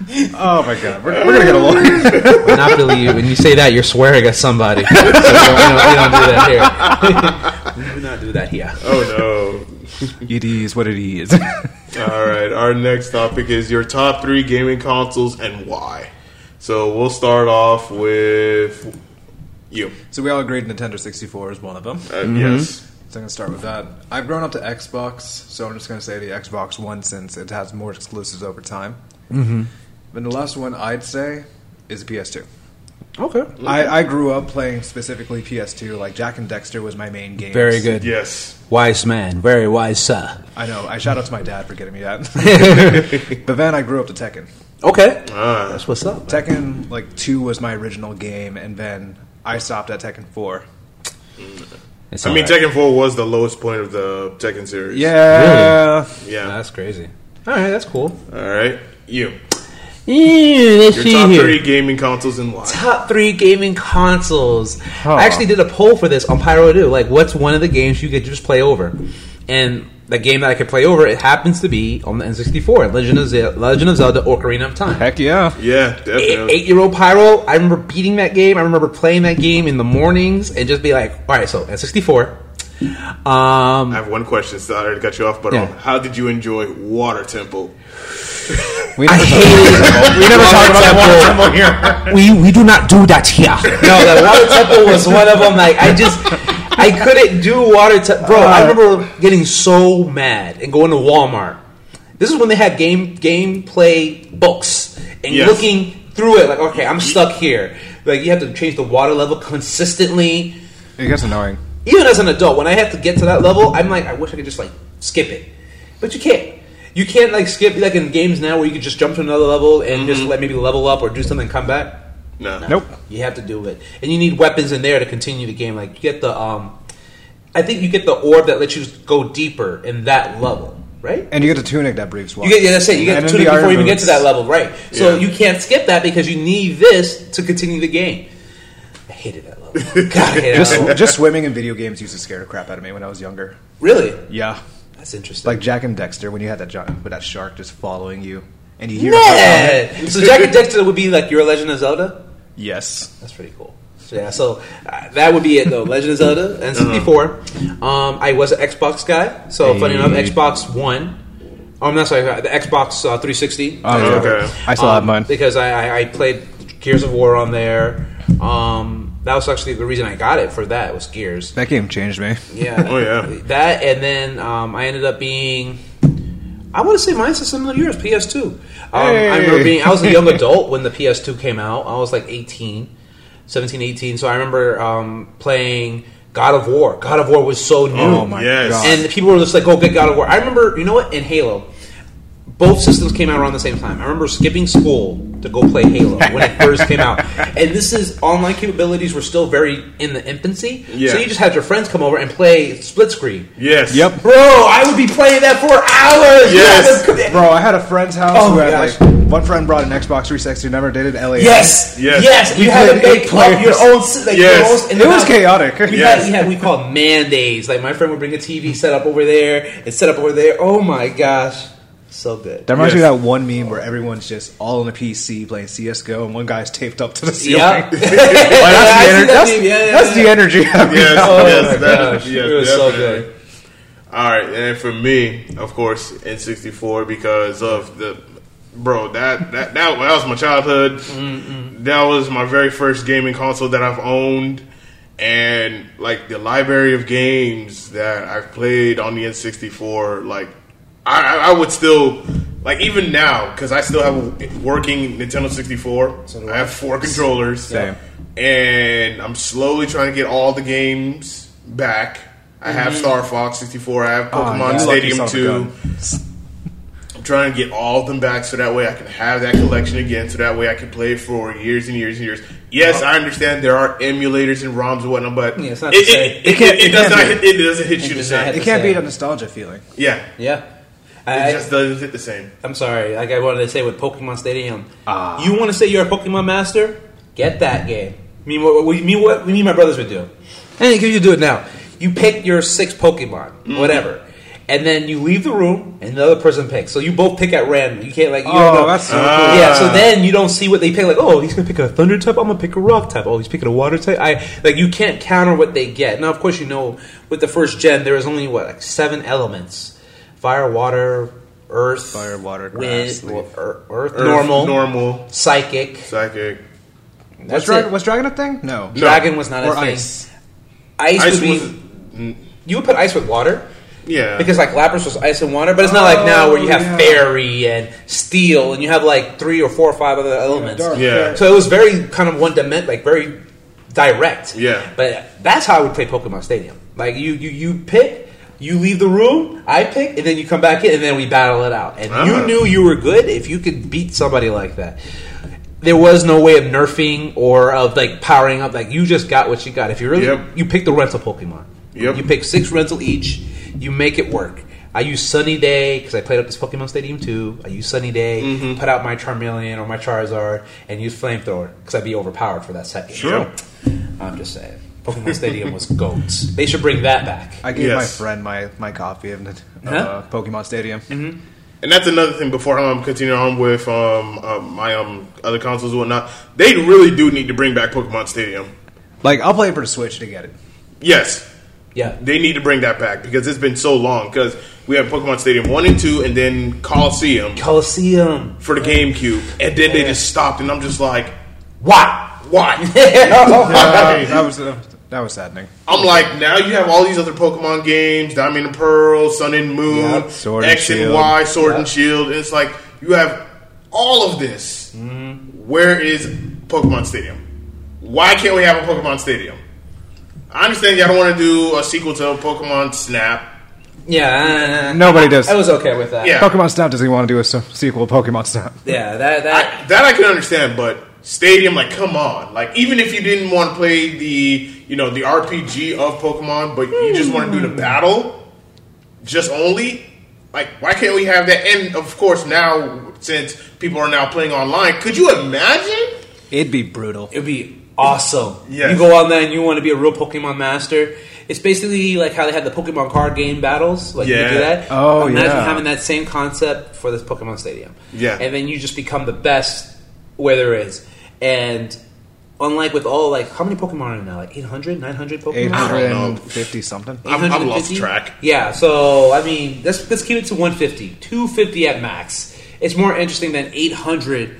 Oh my god, we're, we're gonna get along.
Monopoly. When you say that, you're swearing at somebody. So we, don't, we, don't, we don't do that here. we do not do that here.
Oh no.
it is what it is.
All right. Our next topic is your top three gaming consoles and why. So we'll start off with you.
so we all agreed Nintendo 64 is one of them.
Uh, Yes.
So I'm gonna start with that. I've grown up to Xbox, so I'm just gonna say the Xbox One since it has more exclusives over time. Mm-hmm. And the last one I'd say is PS2.
Okay.
I, I grew up playing specifically PS2. Like Jak and Daxter was my main game.
Very good.
Yes.
Wise man. Very wise, sir.
I know. I shout out to my dad for getting me that. but then I grew up to Tekken.
Okay.
Ah.
That's what's up.
Tekken like two was my original game, and then I stopped at Tekken four.
It's
I mean,
alright.
Tekken 4 was the lowest point of the Tekken series.
Yeah,
Yeah.
That's crazy. All right, that's cool.
All right. You.
Yeah, let's
Your
see
top
here.
three gaming consoles in why?
Top three gaming consoles.
Huh.
I actually did a poll for this on Pyrodew. Like, what's one of the games you could just play over? And the game that I could play over, it happens to be on the N64, Legend of Zelda, Legend of Zelda Ocarina of Time.
heck yeah.
Yeah, definitely.
Eight year old Pyro, I remember beating that game. I remember playing that game in the mornings and just be like, all right, so N64. Um,
I have one question. Sorry to cut you off, but
Yeah.
um, how did you enjoy Water Temple?
We
I
never, talk,
hated
we never talk about
Water Temple.
Water Temple here.
we we do not do that here. No, the water temple was one of them. Like I just I couldn't do water temple, bro. I remember getting so mad and going to Walmart. This is when they had game gameplay books and
Yes.
looking through it. Like, okay, I'm stuck here. Like you have to change the water level consistently.
It gets annoying.
Even as an adult, when I have to get to that level, I'm like, I wish I could just like skip it, but you can't. You can't like skip like in games now where you could just jump to another level and just let maybe level up or do something and come back.
No.
Nope.
You have to do it, and you need weapons in there to continue the game. Like you get the, um, I think you get the orb that lets you go deeper in that level, right?
And you get the tunic that breathes water.
You get yeah, that's it. You get
And
the
then
tunic
the
before you even get to that level, right? So
Yeah.
you can't skip that because you need this to continue the game. I hated that level. God, I hated that
Just, just swimming in video games used to scare the crap out of me when I was younger.
Really,
Yeah.
that's interesting.
Like Jak and Daxter when you had that giant, with that shark just following you, and you hear.
yeah. So Jak and Daxter would be like your Legend of Zelda.
Yes.
That's pretty cool. So, yeah, so uh, that would be it though. Legend of Zelda and 64. Um, I was an Xbox guy, so funny enough, Xbox One. Oh, I'm not sorry, the Xbox uh, 360.
Oh,
Okay.
I still have mine.
because I, I, I played Gears of War on there. Um, that was actually the reason I got it for that was Gears.
That game changed me.
Yeah.
Oh, yeah.
That and then um, I ended up being. I want to say mine's a similar to yours, PS2. Um, I remember being. I was a young adult when the PS2 came out. I was like 18, 17, 18. So I remember um, playing God of War. God of War was so new.
Oh my
Yes.
god!
And people were just like, "Go get God of War." I remember, you know what? In Halo, both systems came out around the same time. I remember skipping school to go play Halo when it first came out. And this is online capabilities were still very in the infancy.
Yeah.
So you just had your friends come over and play split screen.
Yes.
Yep.
Bro, I would be playing that for hours.
Yes.
Yeah,
Bro, I had a friend's house
Oh
who
my
had
gosh.
like one friend brought an Xbox 360, never dated LA.
Yes,
Yes.
yes,
We
You had to
played eight
make up
players.
your own. Like,
Yes.
your own and
It was
I-
chaotic.
We
Yes.
had, we had we called man days. Like my friend would bring a TV set up over there and set up over there. Oh my gosh, so good.
That reminds me of that one meme where everyone's just all on a PC playing CS:GO, and one guy's taped up to the ceiling.
Yeah,
Like, that's,
see
the
that
that's.
Yeah, yeah,
that's
yeah.
the energy. I
Yes.
Oh
yes. that- yes,
it was so
definitely.
good.
All right, and for me, of course, N64 because of the bro that that that, that was my childhood. That was my very first gaming console that I've owned, and like the library of games that I've played on the N64. Like I, I I would still like even now because I still have a working Nintendo 64.
So
I
I.
have four controllers,
Same.
and I'm slowly trying to get all the games back. I have Star Fox 64. I have
Ah,
Pokemon
you lucky
Stadium
son of a
2. I'm trying to get all of them back so that way I can have that collection again. So that way I can play it for years and years and years. Yes, I understand there are emulators and ROMs and whatnot, but
Yeah,
it,
the same.
it, it,
can't-
it
it
does
can't
hit, it doesn't hit you the same.
It can't
same.
beat a nostalgia feeling.
Yeah,
Yeah.
It just doesn't hit the same.
I'm sorry. Like I wanted to say with Pokemon Stadium,
Ah.
you want to say you're a Pokemon master? Get that game. Me, what, what, me, what me and my brothers would do. And you do it now. You pick your six Pokemon,
Mm-hmm.
whatever, and then you leave the room, and the other person picks. So you both pick at random. You can't like. You
Oh,
don't know.
that's so
Ah.
cool.
Yeah, so then you don't see what they pick. Like, oh, he's gonna pick a thunder type. I'm gonna pick a rock type. Oh, he's picking a water type. I like you can't counter what they get. Now, of course, you know with the first gen there was only what like seven elements: fire, water, earth,
Fire, water,
wind,
grass,
well,
leaf.
earth,
Earth,
normal,
normal,
psychic.
psychic.
Was,
That's
Dragon,
it.
was Dragon a thing? No.
No.
Dragon was not
Or
a thing.
ice.
Ice,
Ice
would be.
was
You would put ice with water.
Yeah.
Because like Lapras was ice and water, but it's not like oh, now where you have
yeah.
fairy and steel, and you have like three or four or five other elements.
dark
Yeah.
fairy.
So it was very kind of one dimension, like very direct.
Yeah.
But that's how I would play Pokemon Stadium. Like you, you, you pick, you leave the room, I pick, and then you come back in, and then we battle it out. And
Ah.
you knew you were good if you could beat somebody like that. There was no way of nerfing or of like powering up. Like you just got what you got. If you really,
Yep.
you pick the rental Pokemon.
Yep.
You pick six rental each. You make it work. I use Sunny Day because I played up this Pokemon Stadium too. I use Sunny Day,
Mm-hmm.
put out my Charmeleon or my Charizard, and use Flamethrower because I'd be overpowered for that second.
Sure.
I'm just saying. Pokemon Stadium was goats. They should bring that back.
I gave my friend my, my copy of the
Huh?
uh, Pokemon Stadium.
And that's another thing. Before I um, continuing on with um, um, my um, other consoles and whatnot, they really do need to bring back Pokemon Stadium.
Like, I'll play it for the Switch to get it.
Yes,
Yeah.
they need to bring that back because it's been so long. Because we have Pokemon Stadium one and two, and then Colosseum
Colosseum.
for the GameCube, and then they just stopped, and I'm just like,
Why?
why?
Uh, that was uh, that was saddening.
I'm like, now you have all these other Pokemon games, Diamond and Pearl, Sun and Moon,
Yep.
Sword
X and,
Shield.
Y, Sword and Shield. And it's like, you have all of this.
Mm-hmm.
Where is Pokemon Stadium? Why can't we have a Pokemon Stadium? I understand y'all don't want to do a sequel to Pokemon Snap.
Yeah. uh,
Nobody does.
I was okay with that.
Yeah.
Pokemon Snap doesn't want to do a sequel to Pokemon Snap.
Yeah. That that.
I, that I can understand, but Stadium, like, come on. Like, even if you didn't want to play the, you know, the RPG of Pokemon, but you just want to do the hmm. battle, just only, like, why can't we have that? And of course, now since people are now playing online, could you imagine?
It'd be brutal.
It would be awesome.
Yes.
You go on there and you want to be a real Pokemon master. It's basically like how they had the Pokemon card game battles. Like you
Yeah.
could do that.
Oh,
Imagine
yeah.
having that same concept for this Pokemon Stadium.
Yeah.
And then you just become the best where there is. And unlike with all like how many Pokemon are there now? Like 800, 900 Pokemon?
Eight
don't know.
fifty something.
I'm- I'm lost track.
Yeah, so I mean, let's let's keep it to 150, 250 at max. It's more interesting than 800.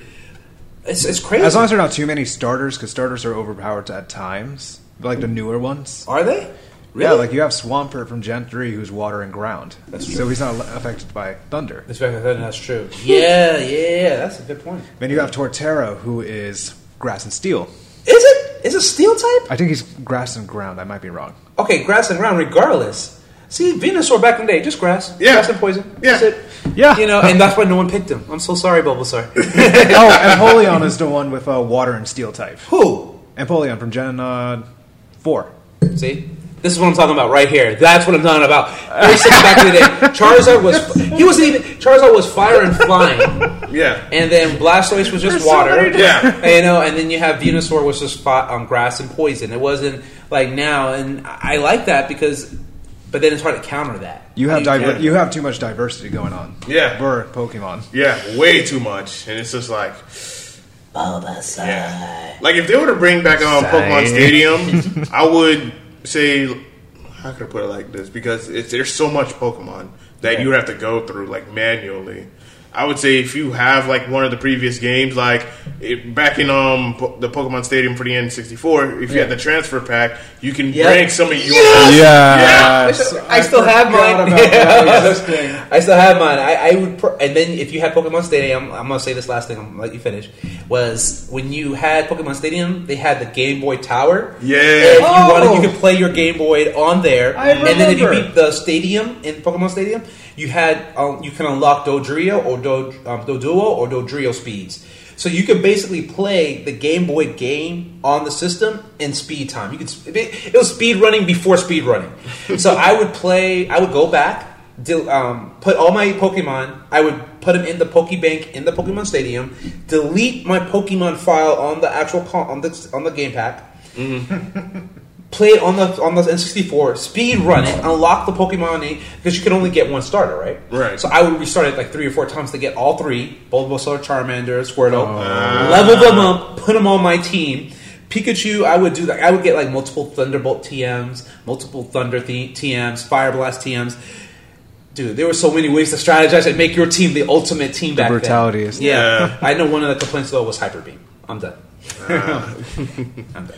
It's, it's crazy.
As long as there are not too many starters, because starters are overpowered at times, like the newer ones.
are they?
Yeah, like you have Swampert from Gen three, who's water and ground.
That's
So he's not affected by thunder.
That's very that's true. Yeah, yeah, that's a good point.
Then you have Torterra, who is grass and steel.
Is it? Is it steel type?
I think he's grass and ground. I might be wrong.
Okay, grass and ground, regardless. See, Venusaur back in the day, just grass.
Yeah.
Grass and poison.
Yeah.
That's it.
Yeah.
You know, and that's why no one picked him. I'm so sorry, Bulbasaur.
oh, Empoleon is the one with uh, water and steel type.
Who?
Empoleon from Gen uh, four.
See? This is what I'm talking about right here. That's what I'm talking about. 36 back in the day. Charizard was he wasn't even Charizard was fire and flying.
Yeah.
And then Blastoise was just water.
Yeah.
And, you know, and then you have Venusaur was just fought on grass and poison. It wasn't like now, and I like that because, but then it's hard to counter that.
You have
Yeah.
diver- you have too much diversity going on.
Yeah.
for Pokemon.
Yeah, way too much. And it's just like,
Bulbasaur.
yeah. Like, if they were to bring back um, Pokemon Stadium, I would say, how could I put it like this? Because it's, there's so much Pokemon that you would have to go through, like, manually. I would say if you have like one of the previous games, like it, back in um po- the Pokemon Stadium for the N64, if you had the transfer pack, you can
Yeah.
bring some of your
I
Yeah.
still, I still have mine.
about that existing.
I still have mine. I, I would, pr- and then if you had Pokemon Stadium, I'm gonna say this last thing. I'm gonna let you finish. Was when you had Pokemon Stadium, they had the Game Boy Tower.
Yeah.
And if you
Oh.
wanted, you could play your Game Boy on there.
I
and then if you beat the stadium in Pokemon Stadium, you had um, you can unlock Dodrio or Do, um, Doduo or Dodrio speeds. So you could basically play the Game Boy game on the system in speed time. You could it, it was speed running before speed running. so I would play. I would go back, del- um, put all my Pokemon. I would put them in the Pokebank in the Pokemon Stadium. Delete my Pokemon file on the actual con- on the on the game pack play it on the on the N64, speed run it, unlock the Pokemon because you can only get one starter, right?
Right.
So I would restart it like three or four times to get all three: Bulbasaur, Charmander, Squirtle.
Oh.
Level them up, put them on my team. Pikachu, I would do that. I would get like multiple Thunderbolt TMs, multiple Thunder th- TMs, Fire Blast TMs. Dude, there were so many ways to strategize and make your team the ultimate team back
brutality
then.
is-
yeah.
Yeah.
I know one of the complaints though was Hyper Beam. I'm done. Ah. I'm done.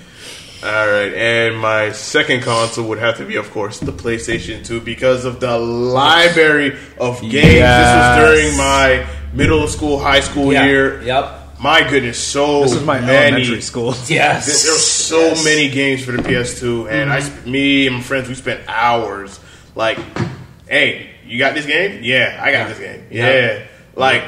All right, and my second console would have to be, of course, the PlayStation 2 because of the library of games.
Yes.
This was during my middle school, high school
Yeah.
year.
Yep.
My goodness, so
This is my
many.
elementary school.
Yes.
There were so
Yes.
many games for the PS2, and I, mm-hmm. me and my friends, we spent hours. Like, hey, you got this game? Yeah, I got this game. Yeah,
Yeah.
like,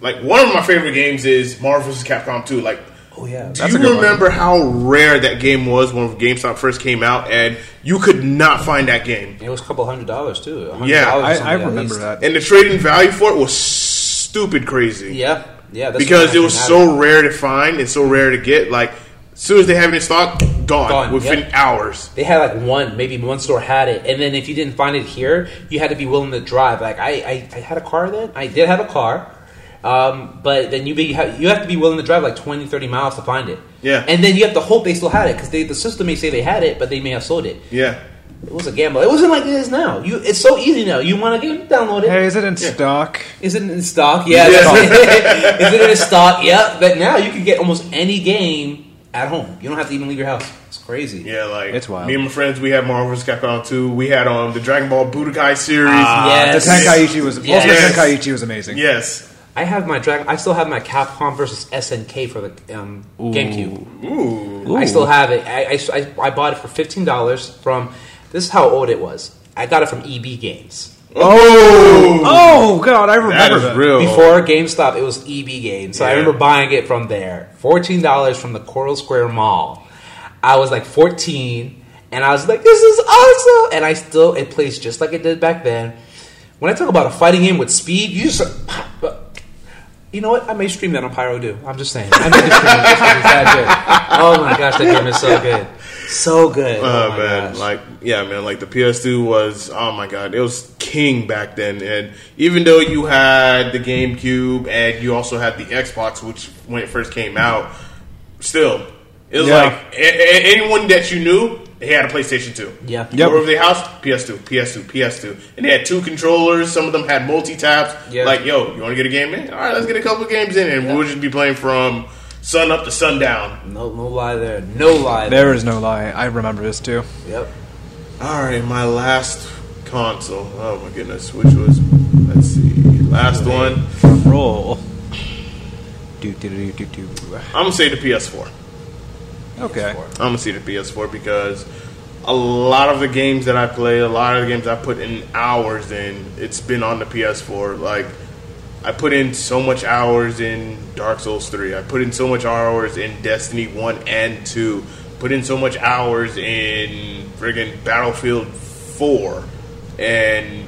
like one of my favorite games is Marvel vs. Capcom 2. Like,
Oh yeah.
do
That's a
you
good one.
remember how rare that game was when GameStop first came out, and you could not find that game?
It was a couple hundred dollars too. $100
Yeah,
or
I,
something
I
at
remember
least.
that.
And the trading value for it was stupid crazy.
Yeah, yeah. That's
because
what
it was
had
so rare to find and so rare to get. Like, as soon as they have it in stock, gone,
Gone,
within
yep.
hours.
They had like one, maybe one store had it, and then if you didn't find it here, you had to be willing to drive. Like I, I, I had a car then. I did have a car, um, but then you be you have, to be willing to drive like 20, 30 miles to find it.
Yeah.
and then you have to hope they still had it because the system may say they had it, but they may have sold it.
Yeah.
It was a gamble. It wasn't like it is now. You, it's so easy now. You want a game, download it.
Hey, is it in stock?
Is it in stock? Yeah.
Yeah.
that's- Is it in stock? Yeah. But now you can get almost any game at home. You don't have to even leave your house. It's crazy.
Yeah, like
It's wild.
Me and my friends, we had Marvel vs. Capcom 2. We had um the Dragon Ball Budokai series.
Yes.
The Tenkaichi was
Yes.
Ultimate Tenkaichi was amazing.
yes.
I have my Dragon. I still have my Capcom versus SNK for the um, GameCube.
Ooh.
I still have it. I, I, I- I bought it for fifteen dollars from. This is how old it was. I got it from EB Games
Oh,
Oh god, I remember
is
that.
real.
before GameStop. It was EB Games, so I remember buying it from there. Fourteen dollars from the Coral Square Mall. I was like fourteen, and I was like, "This is awesome!" And I still it plays just like it did back then. When I talk about a fighting game with speed, you just. You know what? I may stream that on Pyrodew. I'm just saying. I may just stream it it's that good. Oh my gosh, that game is so good, so good.
Oh,
oh my
man,
gosh.
like yeah, man, like the PS2 was oh my god, it was king back then. And even though you had the GameCube and you also had the Xbox, which when it first came out, still it was
Yeah.
like a- a- anyone that you knew, they had a PlayStation 2.
Yeah.
You
Yep.
over the house, PS2, PS2, PS2, and they had two controllers. Some of them had multi taps.
Yeah.
Like, yo, you want to get a game in? All right, let's get a couple games in, and
Yeah.
we'll just be playing from sun up to sundown.
no, no lie there. No lie there.
There is no lie. I remember this too.
Yep.
All right, my last console. Oh my goodness, which was let's see, last one.
Roll. Do, do, do, do, do.
I'm gonna say the PS4.
Okay.
I'm gonna see the PS4 because a lot of the games that I play, a lot of the games I put in hours in, it's been on the PS4. Like I put in so much hours in Dark Souls 3. I put in so much hours in Destiny 1 and 2. Put in so much hours in friggin' Battlefield 4. And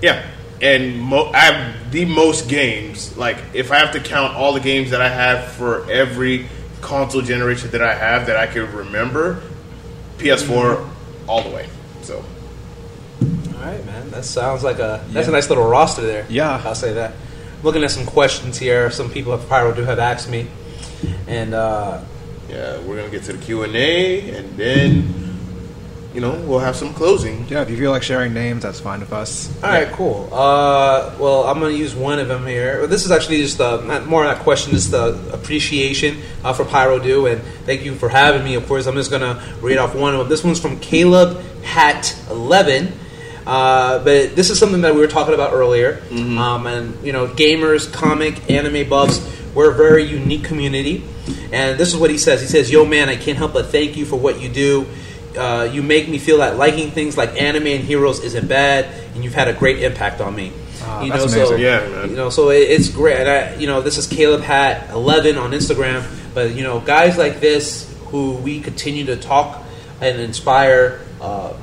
yeah, and mo- I have the most games. Like, if I have to count all the games that I have for every console generation that I have that I can remember, PS4 all the way. So,
All right, man. That sounds like a that's a nice little roster there.
Yeah.
I'll say that. Looking at some questions here, some people at Pyrodew have asked me, and uh,
yeah, we're gonna get to the Q and A, and then you know we'll have some closing.
Yeah, if you feel like sharing names, that's fine with us.
all right, cool. Uh, well, I'm going to use one of them here. This is actually just uh, not more of that question, just the appreciation uh, for Pyrodew, and thank you for having me. Of course, I'm just going to read off one of them. This one's from Caleb Hat 11. Uh, but this is something that we were talking about earlier, um, and you know, gamers, comic, anime buffs, we're a very unique community. And this is what he says. He says, "Yo, man, I can't help but thank you for what you do. Uh, you make me feel that liking things like anime and heroes isn't bad, and you've had a great impact on me.
Ah,
you
that's
know, so
amazing.
Yeah, man.
you know, so it, it's great. And I, you know, this is Caleb Hat eleven on Instagram. But you know, guys like this who we continue to talk and inspire uh,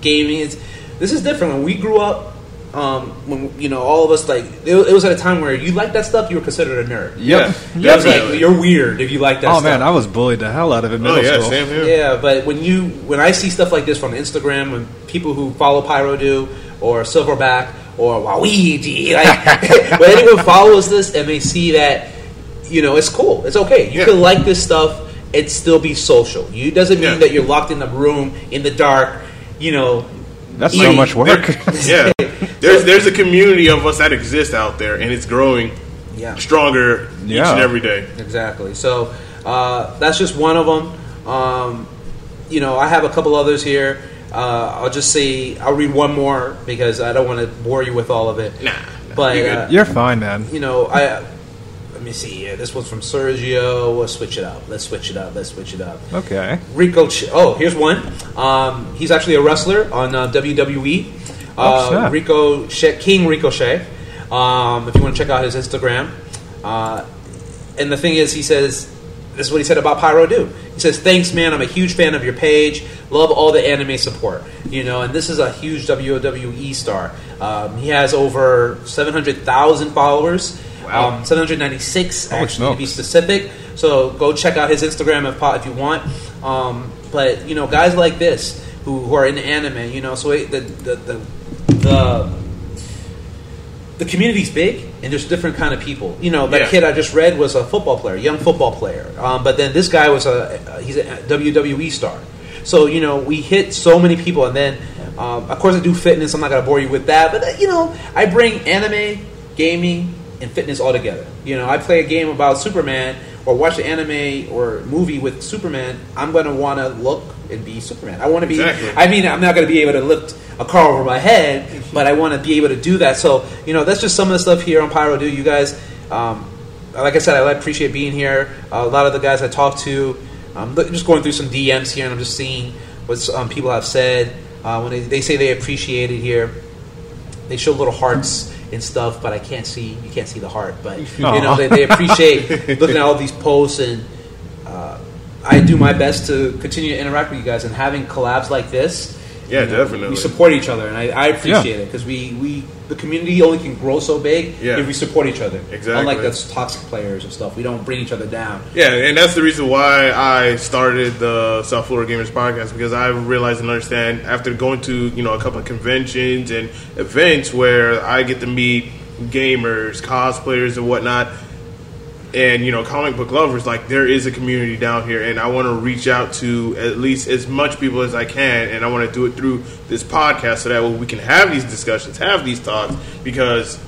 gaming. It's, this is different. When we grew up, um, when you know, all of us like it, it was at a time where you liked that stuff, you were considered a nerd.
Yep.
Yeah.
It was like you're weird if you like that.
Oh
stuff.
man, I was bullied the hell out of it in middle
Oh yeah,
school.
same here.
Yeah, but when you when I see stuff like this from Instagram and people who follow Pyrodew or Silverback or Waluigi, like when anyone follows this and they see that, you know, it's cool. It's okay. You
Yeah.
can like this stuff and still be social. You doesn't mean
Yeah.
that you're locked in a room in the dark, you know.
That's so much work.
yeah. There's there's a community of us that exists out there, and it's growing
Yeah.
stronger each and every day.
Exactly. So Uh, that's just one of them. Um, you know, I have a couple others here. Uh, I'll just see. I'll read one more because I don't want to bore you with all of it.
Nah,
but
you're
uh,
You're fine, man.
you know, I let me see here. This one's from Sergio. Let's switch it up. Let's switch it up. Let's switch it up.
Okay.
Rico. Ch- oh, here's one. Um, he's actually a wrestler on uh, WWE.
Oh,
Uh,
snap.
Rico Sh- King Ricochet. Um, if you want to check out his Instagram. Uh, and the thing is, he says this is what he said about Pyrodew. He says, "Thanks, man. I'm a huge fan of your page. Love all the anime support. You know, and this is a huge WWE star. Um, he has over 700,000 followers.
Wow.
Um, 796
Holy
actually to be specific. So go check out his Instagram if, if you want. Um, but you know, guys like this who, who are in anime, you know, so it, the, the the the the community's big and there's different kind of people. You know, that
Yeah.
kid I just read was a football player, young football player. Um, but then this guy was a he's a WWE star. So you know, we hit so many people, and then um, of course I do fitness. I'm not gonna bore you with that, but uh, you know, I bring anime, gaming, and fitness all together. You know, I play a game about Superman or watch an anime or movie with Superman. I'm gonna want to look and be Superman. I want to be.
Exactly.
I mean, I'm not going to be able to lift a car over my head, but I want to be able to do that. So, you know, that's just some of the stuff here on Pyrodew. You guys, um, like I said, I appreciate being here. Uh, a lot of the guys I talked to, um, just going through some DMs here, and I'm just seeing what um, people have said. Uh, when they, they say they appreciate it here, they show little hearts and stuff, but I can't see. You can't see the heart, but you know, they, they appreciate looking at all these posts and. Uh, I do my best to continue to interact with you guys and having collabs like this.
Yeah,
you know,
definitely.
We support each other, and I, I appreciate it because we, we the community only can grow so big
Yeah.
if we support each other.
Exactly.
Unlike those toxic players and stuff, we don't bring each other down.
Yeah, and that's the reason why I started the South Florida Gamers podcast because I realized and understand after going to you know a couple of conventions and events where I get to meet gamers, cosplayers, and whatnot, and you know comic book lovers. Like there is a community down here, and I want to reach out to at least as much people as I can, and I want to do it through this podcast so that way we can have these discussions, have these talks, because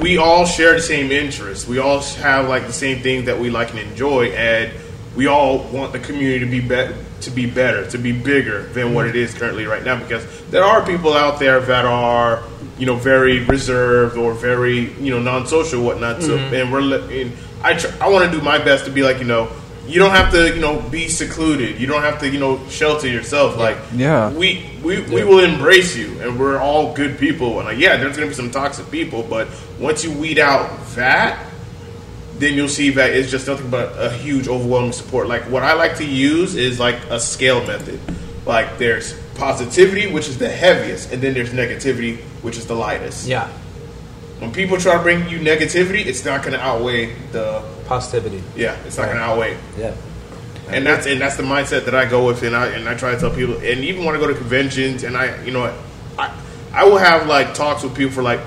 we all share the same interests. We all have like the same things that we like and enjoy, and we all want the community to be, better to be better, to be bigger than what it is currently right now. Because there are people out there that are, you know, very reserved or very, you know, non-social, whatnot. So, mm-hmm. and we're, and I, tr- I want to do my best to be like, you know. You don't have to, you know, be secluded. You don't have to, you know, shelter yourself. Like,
Yeah.
we we, we will embrace you and we're all good people and like yeah there's gonna be some toxic people but once you weed out that then you'll see that it's just nothing but a huge overwhelming support like what i like to use is like a scale method like there's positivity which is the heaviest and then there's negativity which is the lightest
Yeah,
when people try to bring you negativity it's not gonna outweigh the
positivity.
yeah it's not gonna outweigh
Yeah,
and that's and that's the mindset that I go with, and I and I try to tell people, and even when I go to conventions, and I, you know, I I will have like talks with people for like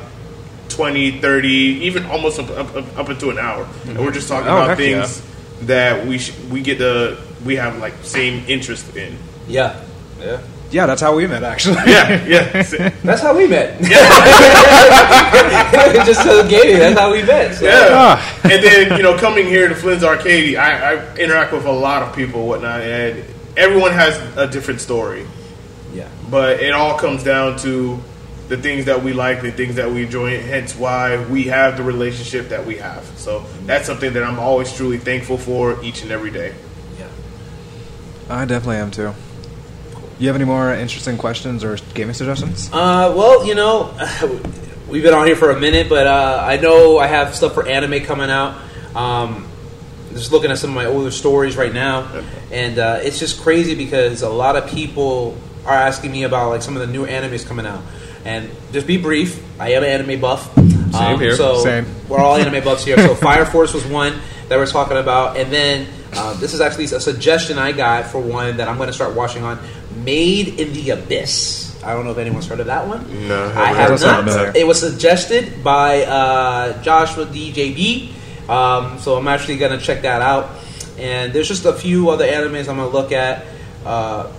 20, 30, even almost up up, up, up into an hour, and we're just talking
Oh,
about
heck
things that we sh- we get the we have like same interest in.
yeah, yeah.
Yeah, that's how we met, actually.
Yeah, yeah.
That's how we met. Just so gaming. That's how we met. So.
Yeah.
Ah.
and then, you know, coming here to Flynn's Arcade, I, I interact with a lot of people and whatnot, and everyone has a different story.
yeah.
But it all comes down to the things that we like, the things that we enjoy, hence why we have the relationship that we have. So that's something that I'm always truly thankful for each and every day.
yeah.
I definitely am too. You have any more interesting questions or gaming suggestions?
Uh, well, you know, we've been on here for a minute, but uh, I know I have stuff for anime coming out. Um, just looking at some of my older stories right now, and uh, it's just crazy because a lot of people are asking me about like some of the new animes coming out. And just be brief, I am an anime buff. Same
here.
So
Same.
we're all anime buffs here. So Fire Force was one that we're talking about, and then uh, this is actually a suggestion I got for one that I'm going to start watching on. Made in the Abyss. I don't know if anyone's heard of that one.
No,
I
haven't
not. It was suggested by uh, Joshua DJB, um, so I'm actually going to check that out. And there's just a few other animes I'm going to look at. Uh,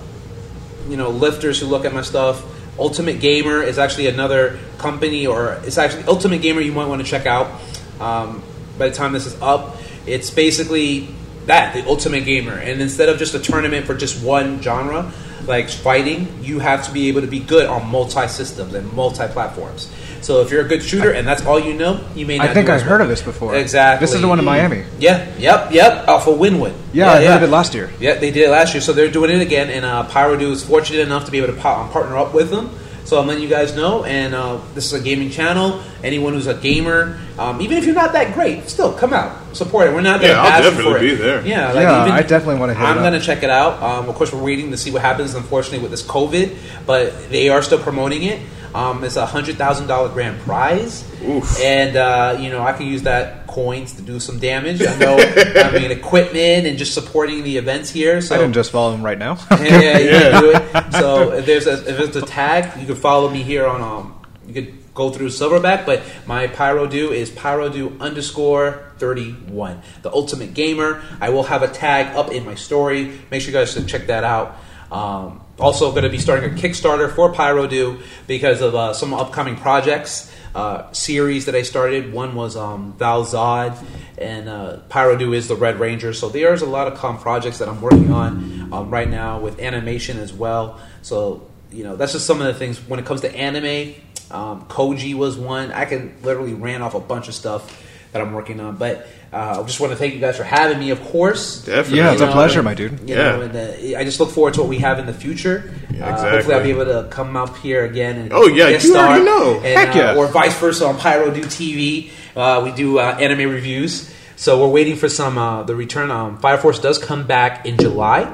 you know, lifters who look at my stuff. Ultimate Gamer is actually another company, or it's actually Ultimate Gamer you might want to check out. Um, by the time this is up, it's basically that the Ultimate Gamer, and instead of just a tournament for just one genre, like fighting, you have to be able to be good on multi systems and multi platforms. So if you're a good shooter and that's all you know, you may not.
I think
do
I
as
heard of this before.
Exactly.
This is the one in Miami.
Yeah. Yep. Yep. Alpha Winwood.
Yeah, I heard of it last year.
Yeah, they did it last year, so they're doing it again. And uh, Pyrodew is fortunate enough to be able to partner up with them. So I'm letting you guys know. And uh, this is a gaming channel. Anyone who's a gamer, um, even if you're not that great, still come out, support it. We're not going to
Yeah, I'll definitely
for it.
be there.
Yeah, like
Yeah,
even,
I definitely want to.
I'm going to check it out. Um, of course, we're waiting to see what happens. Unfortunately, with this COVID, but they are still promoting it. Um, it's a hundred thousand dollar grand prize,
Oof.
and uh, you know I can use that coins to do some damage. I know, I mean, equipment and just supporting the events here. So
I can just follow him right now.
yeah, yeah, you can do it. So if there's a if there's a tag, you can follow me here on um. You could go through Silverback, but my Pyrodew is Pyrodew underscore thirty one. The Ultimate Gamer. I will have a tag up in my story. Make sure you guys should check that out. Um, also, going to be starting a Kickstarter for Pyrodew because of uh, some upcoming projects. Uh, series that I started. One was um, Val Zod, and uh, Pyrodew is the Red Ranger. So there's a lot of com projects that I'm working on um, right now with animation as well. So you know that's just some of the things when it comes to anime. Um, Koji was one. I can literally ran off a bunch of stuff that I'm working on. But uh, I just want to thank you guys for having me. Of course,
Definitely.
Yeah, it's
You
a pleasure,
and-
my dude.
You
Yeah.
know, and uh, I just look forward to what we have in the future.
Yeah,
Uh, hopefully, I'll be able to come up here again. And
Oh, yeah,
guest
you already
star
know.
and,
Heck
uh,
yeah.
or vice versa on Pyrodew TV. Uh, we do uh, anime reviews, so we're waiting for some uh, the return. Um, Fire Force does come back in July.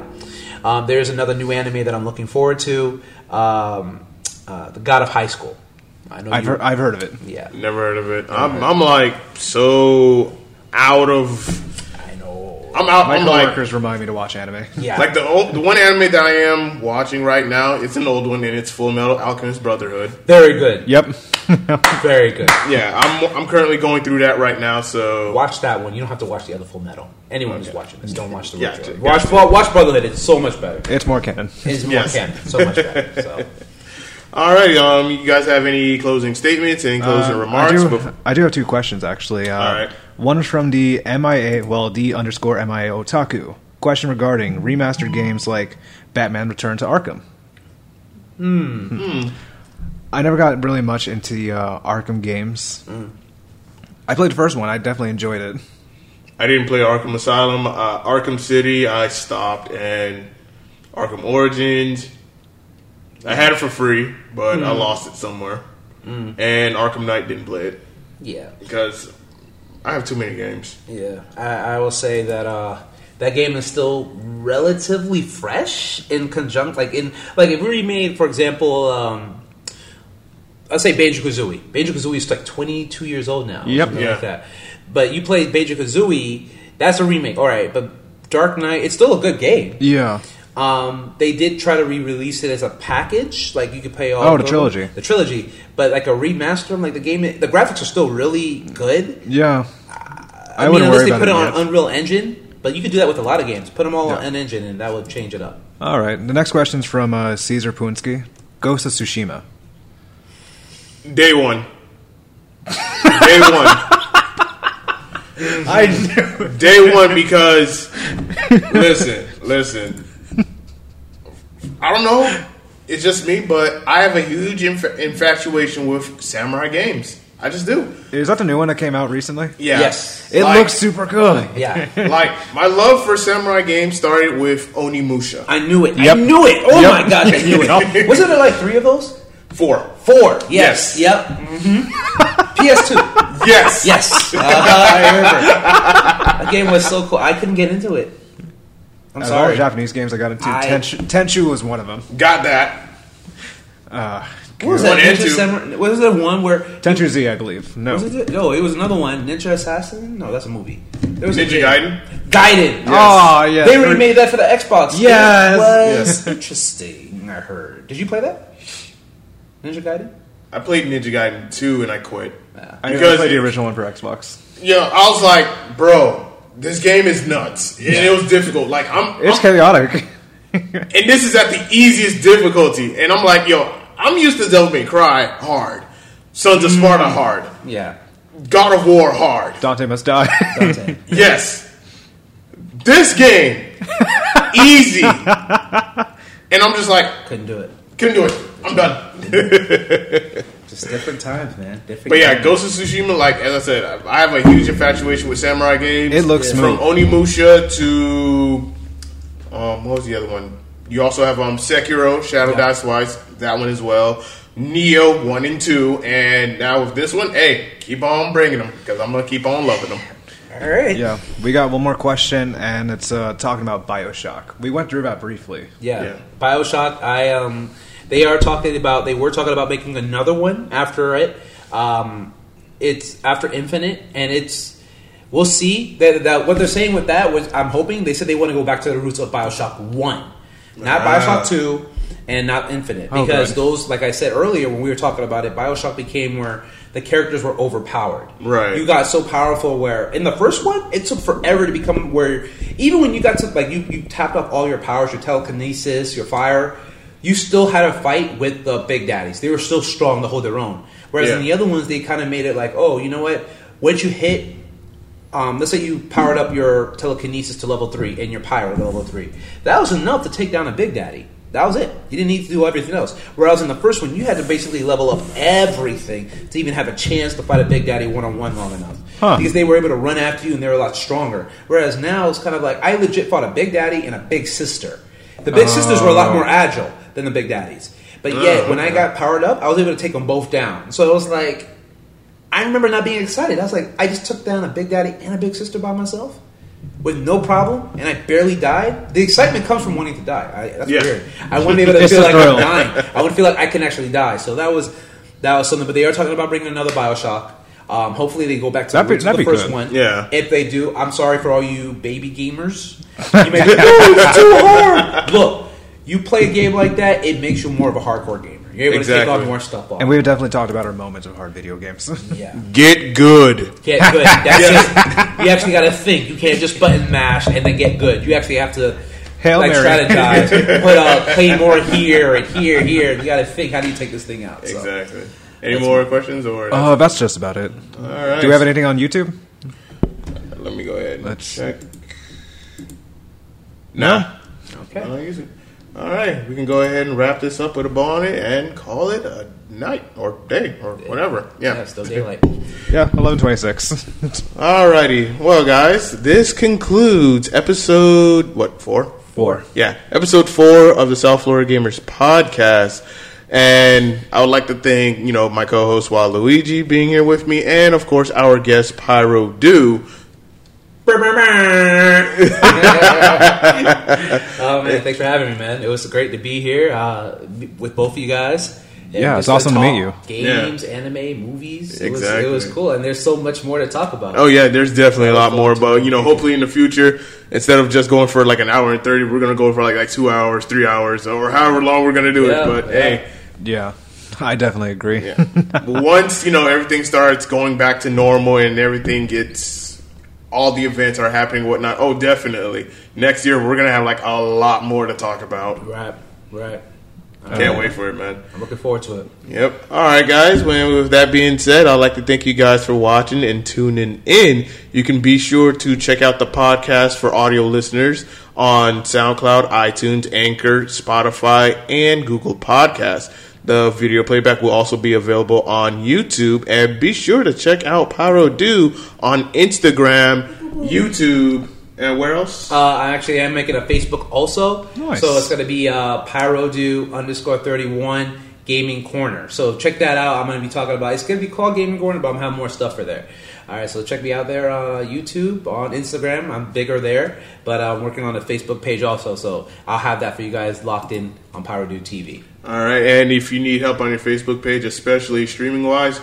Um, there's another new anime that I'm looking forward to. Um, uh, the God of High School. I know
I've
you-
heard, I've heard of it.
Yeah,
Never heard of it. I'm, I'm like so out of.
I know.
I'm out.
My
I'm like
remind me to watch anime.
Yeah,
like the old, the one anime that I am watching right now. It's an old one and it's Full Metal Alchemist Brotherhood.
very good.
Yep.
Very good.
Yeah, I'm I'm currently going through that right now. So
Watch that one. You don't have to watch the other Full Metal. Anyone who's watching this, don't watch the
Yeah,
Watch watch Brotherhood. It's so much better.
it's more canon.
It's more
Yes.
canon. So much better. So.
all right, um, you guys have any closing statements? Any closing
Uh,
remarks?
I do,
bef-
I do have two questions actually. Uh,
All right.
One is from the MIA, well, D underscore MIA Otaku. Question regarding remastered games like Batman Return to Arkham. Hmm. I never got really much into the uh, Arkham games. I played the first one. I definitely enjoyed it.
I didn't play Arkham Asylum, uh, Arkham City. I stopped, and Arkham Origins. I had it for free, but
Hmm.
I lost it somewhere. And Arkham Knight didn't play it
Yeah,
because I have too many games.
yeah. I, I will say that uh, that game is still relatively fresh in conjunct, like in like if we remade, for example, um, let's say Banjo Kazooie. Banjo Kazooie is like 22 years old now.
Yep.
Yeah.
like that. But you played Banjo Kazooie. That's a remake, all right. But Dark Knight, it's still a good game.
Yeah.
Um, they did try to re-release it as a package, like you could pay all.
Oh, the
of
trilogy.
the trilogy, but like a remaster. Like the game, the graphics are still really good.
Yeah.
I,
I
mean, unless
worry
they
about
put it
it
on
yet.
Unreal Engine, but you could do that with a lot of games. Put them all
Yeah.
on an engine, and that would change it up.
All right. The next question is from uh, Caesar Punsky. Ghost of Tsushima.
Day one. Day one.
I knew.
Day one because listen, listen. I don't know. It's just me, but I have a huge inf- infatuation with samurai games. I just do.
Is that the new one that came out recently?
Yeah.
Yes.
It
Like-
looks super good.
Yeah,
like my love for samurai games started with Onimusha.
I knew it.
Yep.
I knew it. Oh
Yep.
my gosh, I knew it. Wasn't there like three of those?
Four.
Four. Yes.
Yes.
Yep. hmm PS2.
Yes.
Yes. Uh, I remember. That game was so cool. I couldn't get into it. I'm
Out of all
sorry.
the Japanese games I got into,
I-
Tenchu, Tenchu was one of them.
Got that.
Uh,
What was that?
One and
Ninja
two.
Samurai? Was there one where?
Tenchu Z, I believe. No.
Was it? No, it was another one. Ninja Assassin? No, that's a movie. There was a
Ninja
game.
Gaiden.
Gaiden.
Oh, yeah.
They remade that for the Xbox.
Yes.
It was
Yes.
interesting. I heard. Did you play that? Ninja Gaiden.
I played Ninja Gaiden 2 and I quit.
I
Because
played the original one for Xbox.
Yeah, I was like, bro, this game is nuts. And it was difficult. Like I'm,
It's
I'm-
chaotic.
and this is at the easiest difficulty. And I'm like, yo, I'm used to Devil May Cry hard. Sons of Sparta mm. hard.
Yeah.
God of War hard.
Dante must die.
Dante.
Yes. This game, easy. And I'm just like,
Couldn't do it.
couldn't do it. I'm done.
Just different times, man. Different.
But yeah,
times.
Ghost of Tsushima, like as I said, I have a huge infatuation with samurai games.
It looks
from
smooth.
Onimusha to um, what was the other one? You also have um Sekiro, Shadow
Yeah.
Die Twice, that one as well. Nioh one and two, and now with this one, hey, keep on bringing them because I'm gonna keep on loving them.
All right.
Yeah, we got one more question, and it's uh, talking about Bioshock. We went through that briefly.
Yeah.
Yeah.
Bioshock. I um, they are talking about. They were talking about making another one after it. Um, it's after Infinite, and it's. We'll see that, that what they're saying with that was. I'm hoping they said they want to go back to the roots of Bioshock One, not
Ah.
Bioshock Two, and not Infinite,
Oh,
because
good.
those, like I said earlier when we were talking about it, Bioshock became where the characters were overpowered.
Right.
You got so powerful where in the first one it took forever to become where even when you got to like you, you tapped off all your powers, your telekinesis, your fire, you still had a fight with the big daddies. They were still strong to hold their own. Whereas in the other ones they kind of made it like, oh, you know what? Once you hit um, let's say you powered up your telekinesis to level three and your pyro to level three. That was enough to take down a big daddy. That was it. You didn't need to do everything else. Whereas in the first one, you had to basically level up everything to even have a chance to fight a big daddy one on one long enough.
Huh.
Because they were able to run after you and they were a lot stronger. Whereas now it's kind of like I legit fought a big daddy and a big sister. The big sisters were a lot more agile than the big daddies. But yet,
Oh,
when I got powered up, I was able to take them both down. So it was like, I remember not being excited. I was like, I just took down a big daddy and a big sister by myself with no problem, and I barely died. The excitement comes from wanting to die. I, that's
Yeah.
weird. I want to be able to feel like I'm
thrill.
dying. I want to feel like I can actually die. So that was that was something. But they are talking about bringing another Bioshock. Um, hopefully they go back to
be-
the first
good.
one.
Yeah.
If they do, I'm sorry for all you baby gamers. You may be, no, it's too hard. Look, you play a game like that, it makes you more of a hardcore gamer. You're able to take
Exactly.
on more stuff off.
And we've definitely talked about our moments of hard video games.
yeah.
Get good.
Get good. That's it. You actually got to think. You can't just button mash and then get good. You actually have to
Hail
like
Mary.
strategize. Put uh, a claymore here and here, here. You got to think. How do you take this thing out? So.
Exactly. Any more questions or?
Oh, that's just about it.
all right.
Do we have anything on YouTube?
Let me go ahead and
Let's-
check. No.
Okay.
Easy. All right, we can go ahead and wrap this up with a bow on it and call it a night or day or whatever.
Yeah,
Yeah.
still daylight.
Yeah, eleven twenty six.
Alrighty. Well, guys, this concludes episode what four?
Four.
Yeah, episode four of the South Florida Gamers podcast. And I would like to thank, you know, my co-host Walooiji being here with me, and of course our guest Pyrodew.
oh man, thanks for having me, man. It was great to be here uh, with both of you guys. And
Yeah, it's awesome to meet you.
talk Games, anime, movies. It was, it was cool, and there's so much more to talk about.
Oh yeah, there's definitely a lot more, but you know, hopefully in the future, instead of just going for like an hour and thirty, we're gonna go for like like two hours, three hours, or however long we're gonna do
Yeah,
it. But
yeah.
hey,
Yeah, I definitely agree.
yeah. once you know everything starts going back to normal and everything gets, all the events are happening, whatnot. Oh, definitely. Next year we're gonna have like a lot more to talk about.
Right, right.
Can't wait for it, man.
I'm looking forward to it.
Yep. All right, guys. Well, with that being said, I'd like to thank you guys for watching and tuning in. You can be sure to check out the podcast for audio listeners on SoundCloud, iTunes, Anchor, Spotify, and Google Podcasts. The video playback will also be available on YouTube. And be sure to check out Pyrodew on Instagram, YouTube, and where else?
Uh, I actually am making a Facebook also.
Nice.
So it's going to be uh, Pyrodew underscore 31 Gaming Corner. So check that out. I'm going to be talking about It's going to be called Gaming Corner, but I'm having more stuff for there. All right, so check me out there on YouTube, on Instagram. I'm bigger there, but I'm working on a Facebook page also. So I'll have that for you guys locked in on Pyrodew TV.
All right. And if you need help on your Facebook page, especially streaming wise,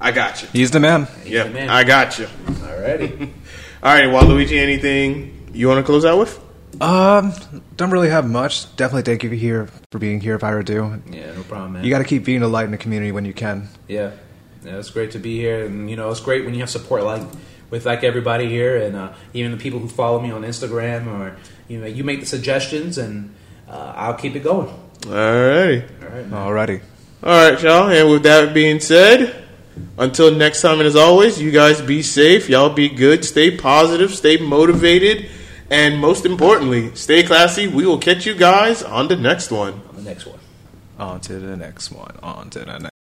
I got you.
He's the man.
Yeah,
the man.
I got you.
Alrighty.
All right, Walooiji, anything you want to close out with?
Um, don't really have much. Definitely thank you here for being here, Pyrodew.
yeah, no problem, man.
You got to keep being a light in the community when you can.
Yeah, yeah, it's great to be here, and you know, it's great when you have support like with like everybody here, and uh, even the people who follow me on Instagram, or you know, you make the suggestions, and uh, I'll keep it going.
All righty.
All right, man.
Alrighty.
All right, y'all. And with that being said, until next time, and as always, you guys be safe. Y'all be good. Stay positive. Stay motivated. And most importantly, stay classy. We will catch you guys on the next one.
On the next one.
On to the next one. On to the next.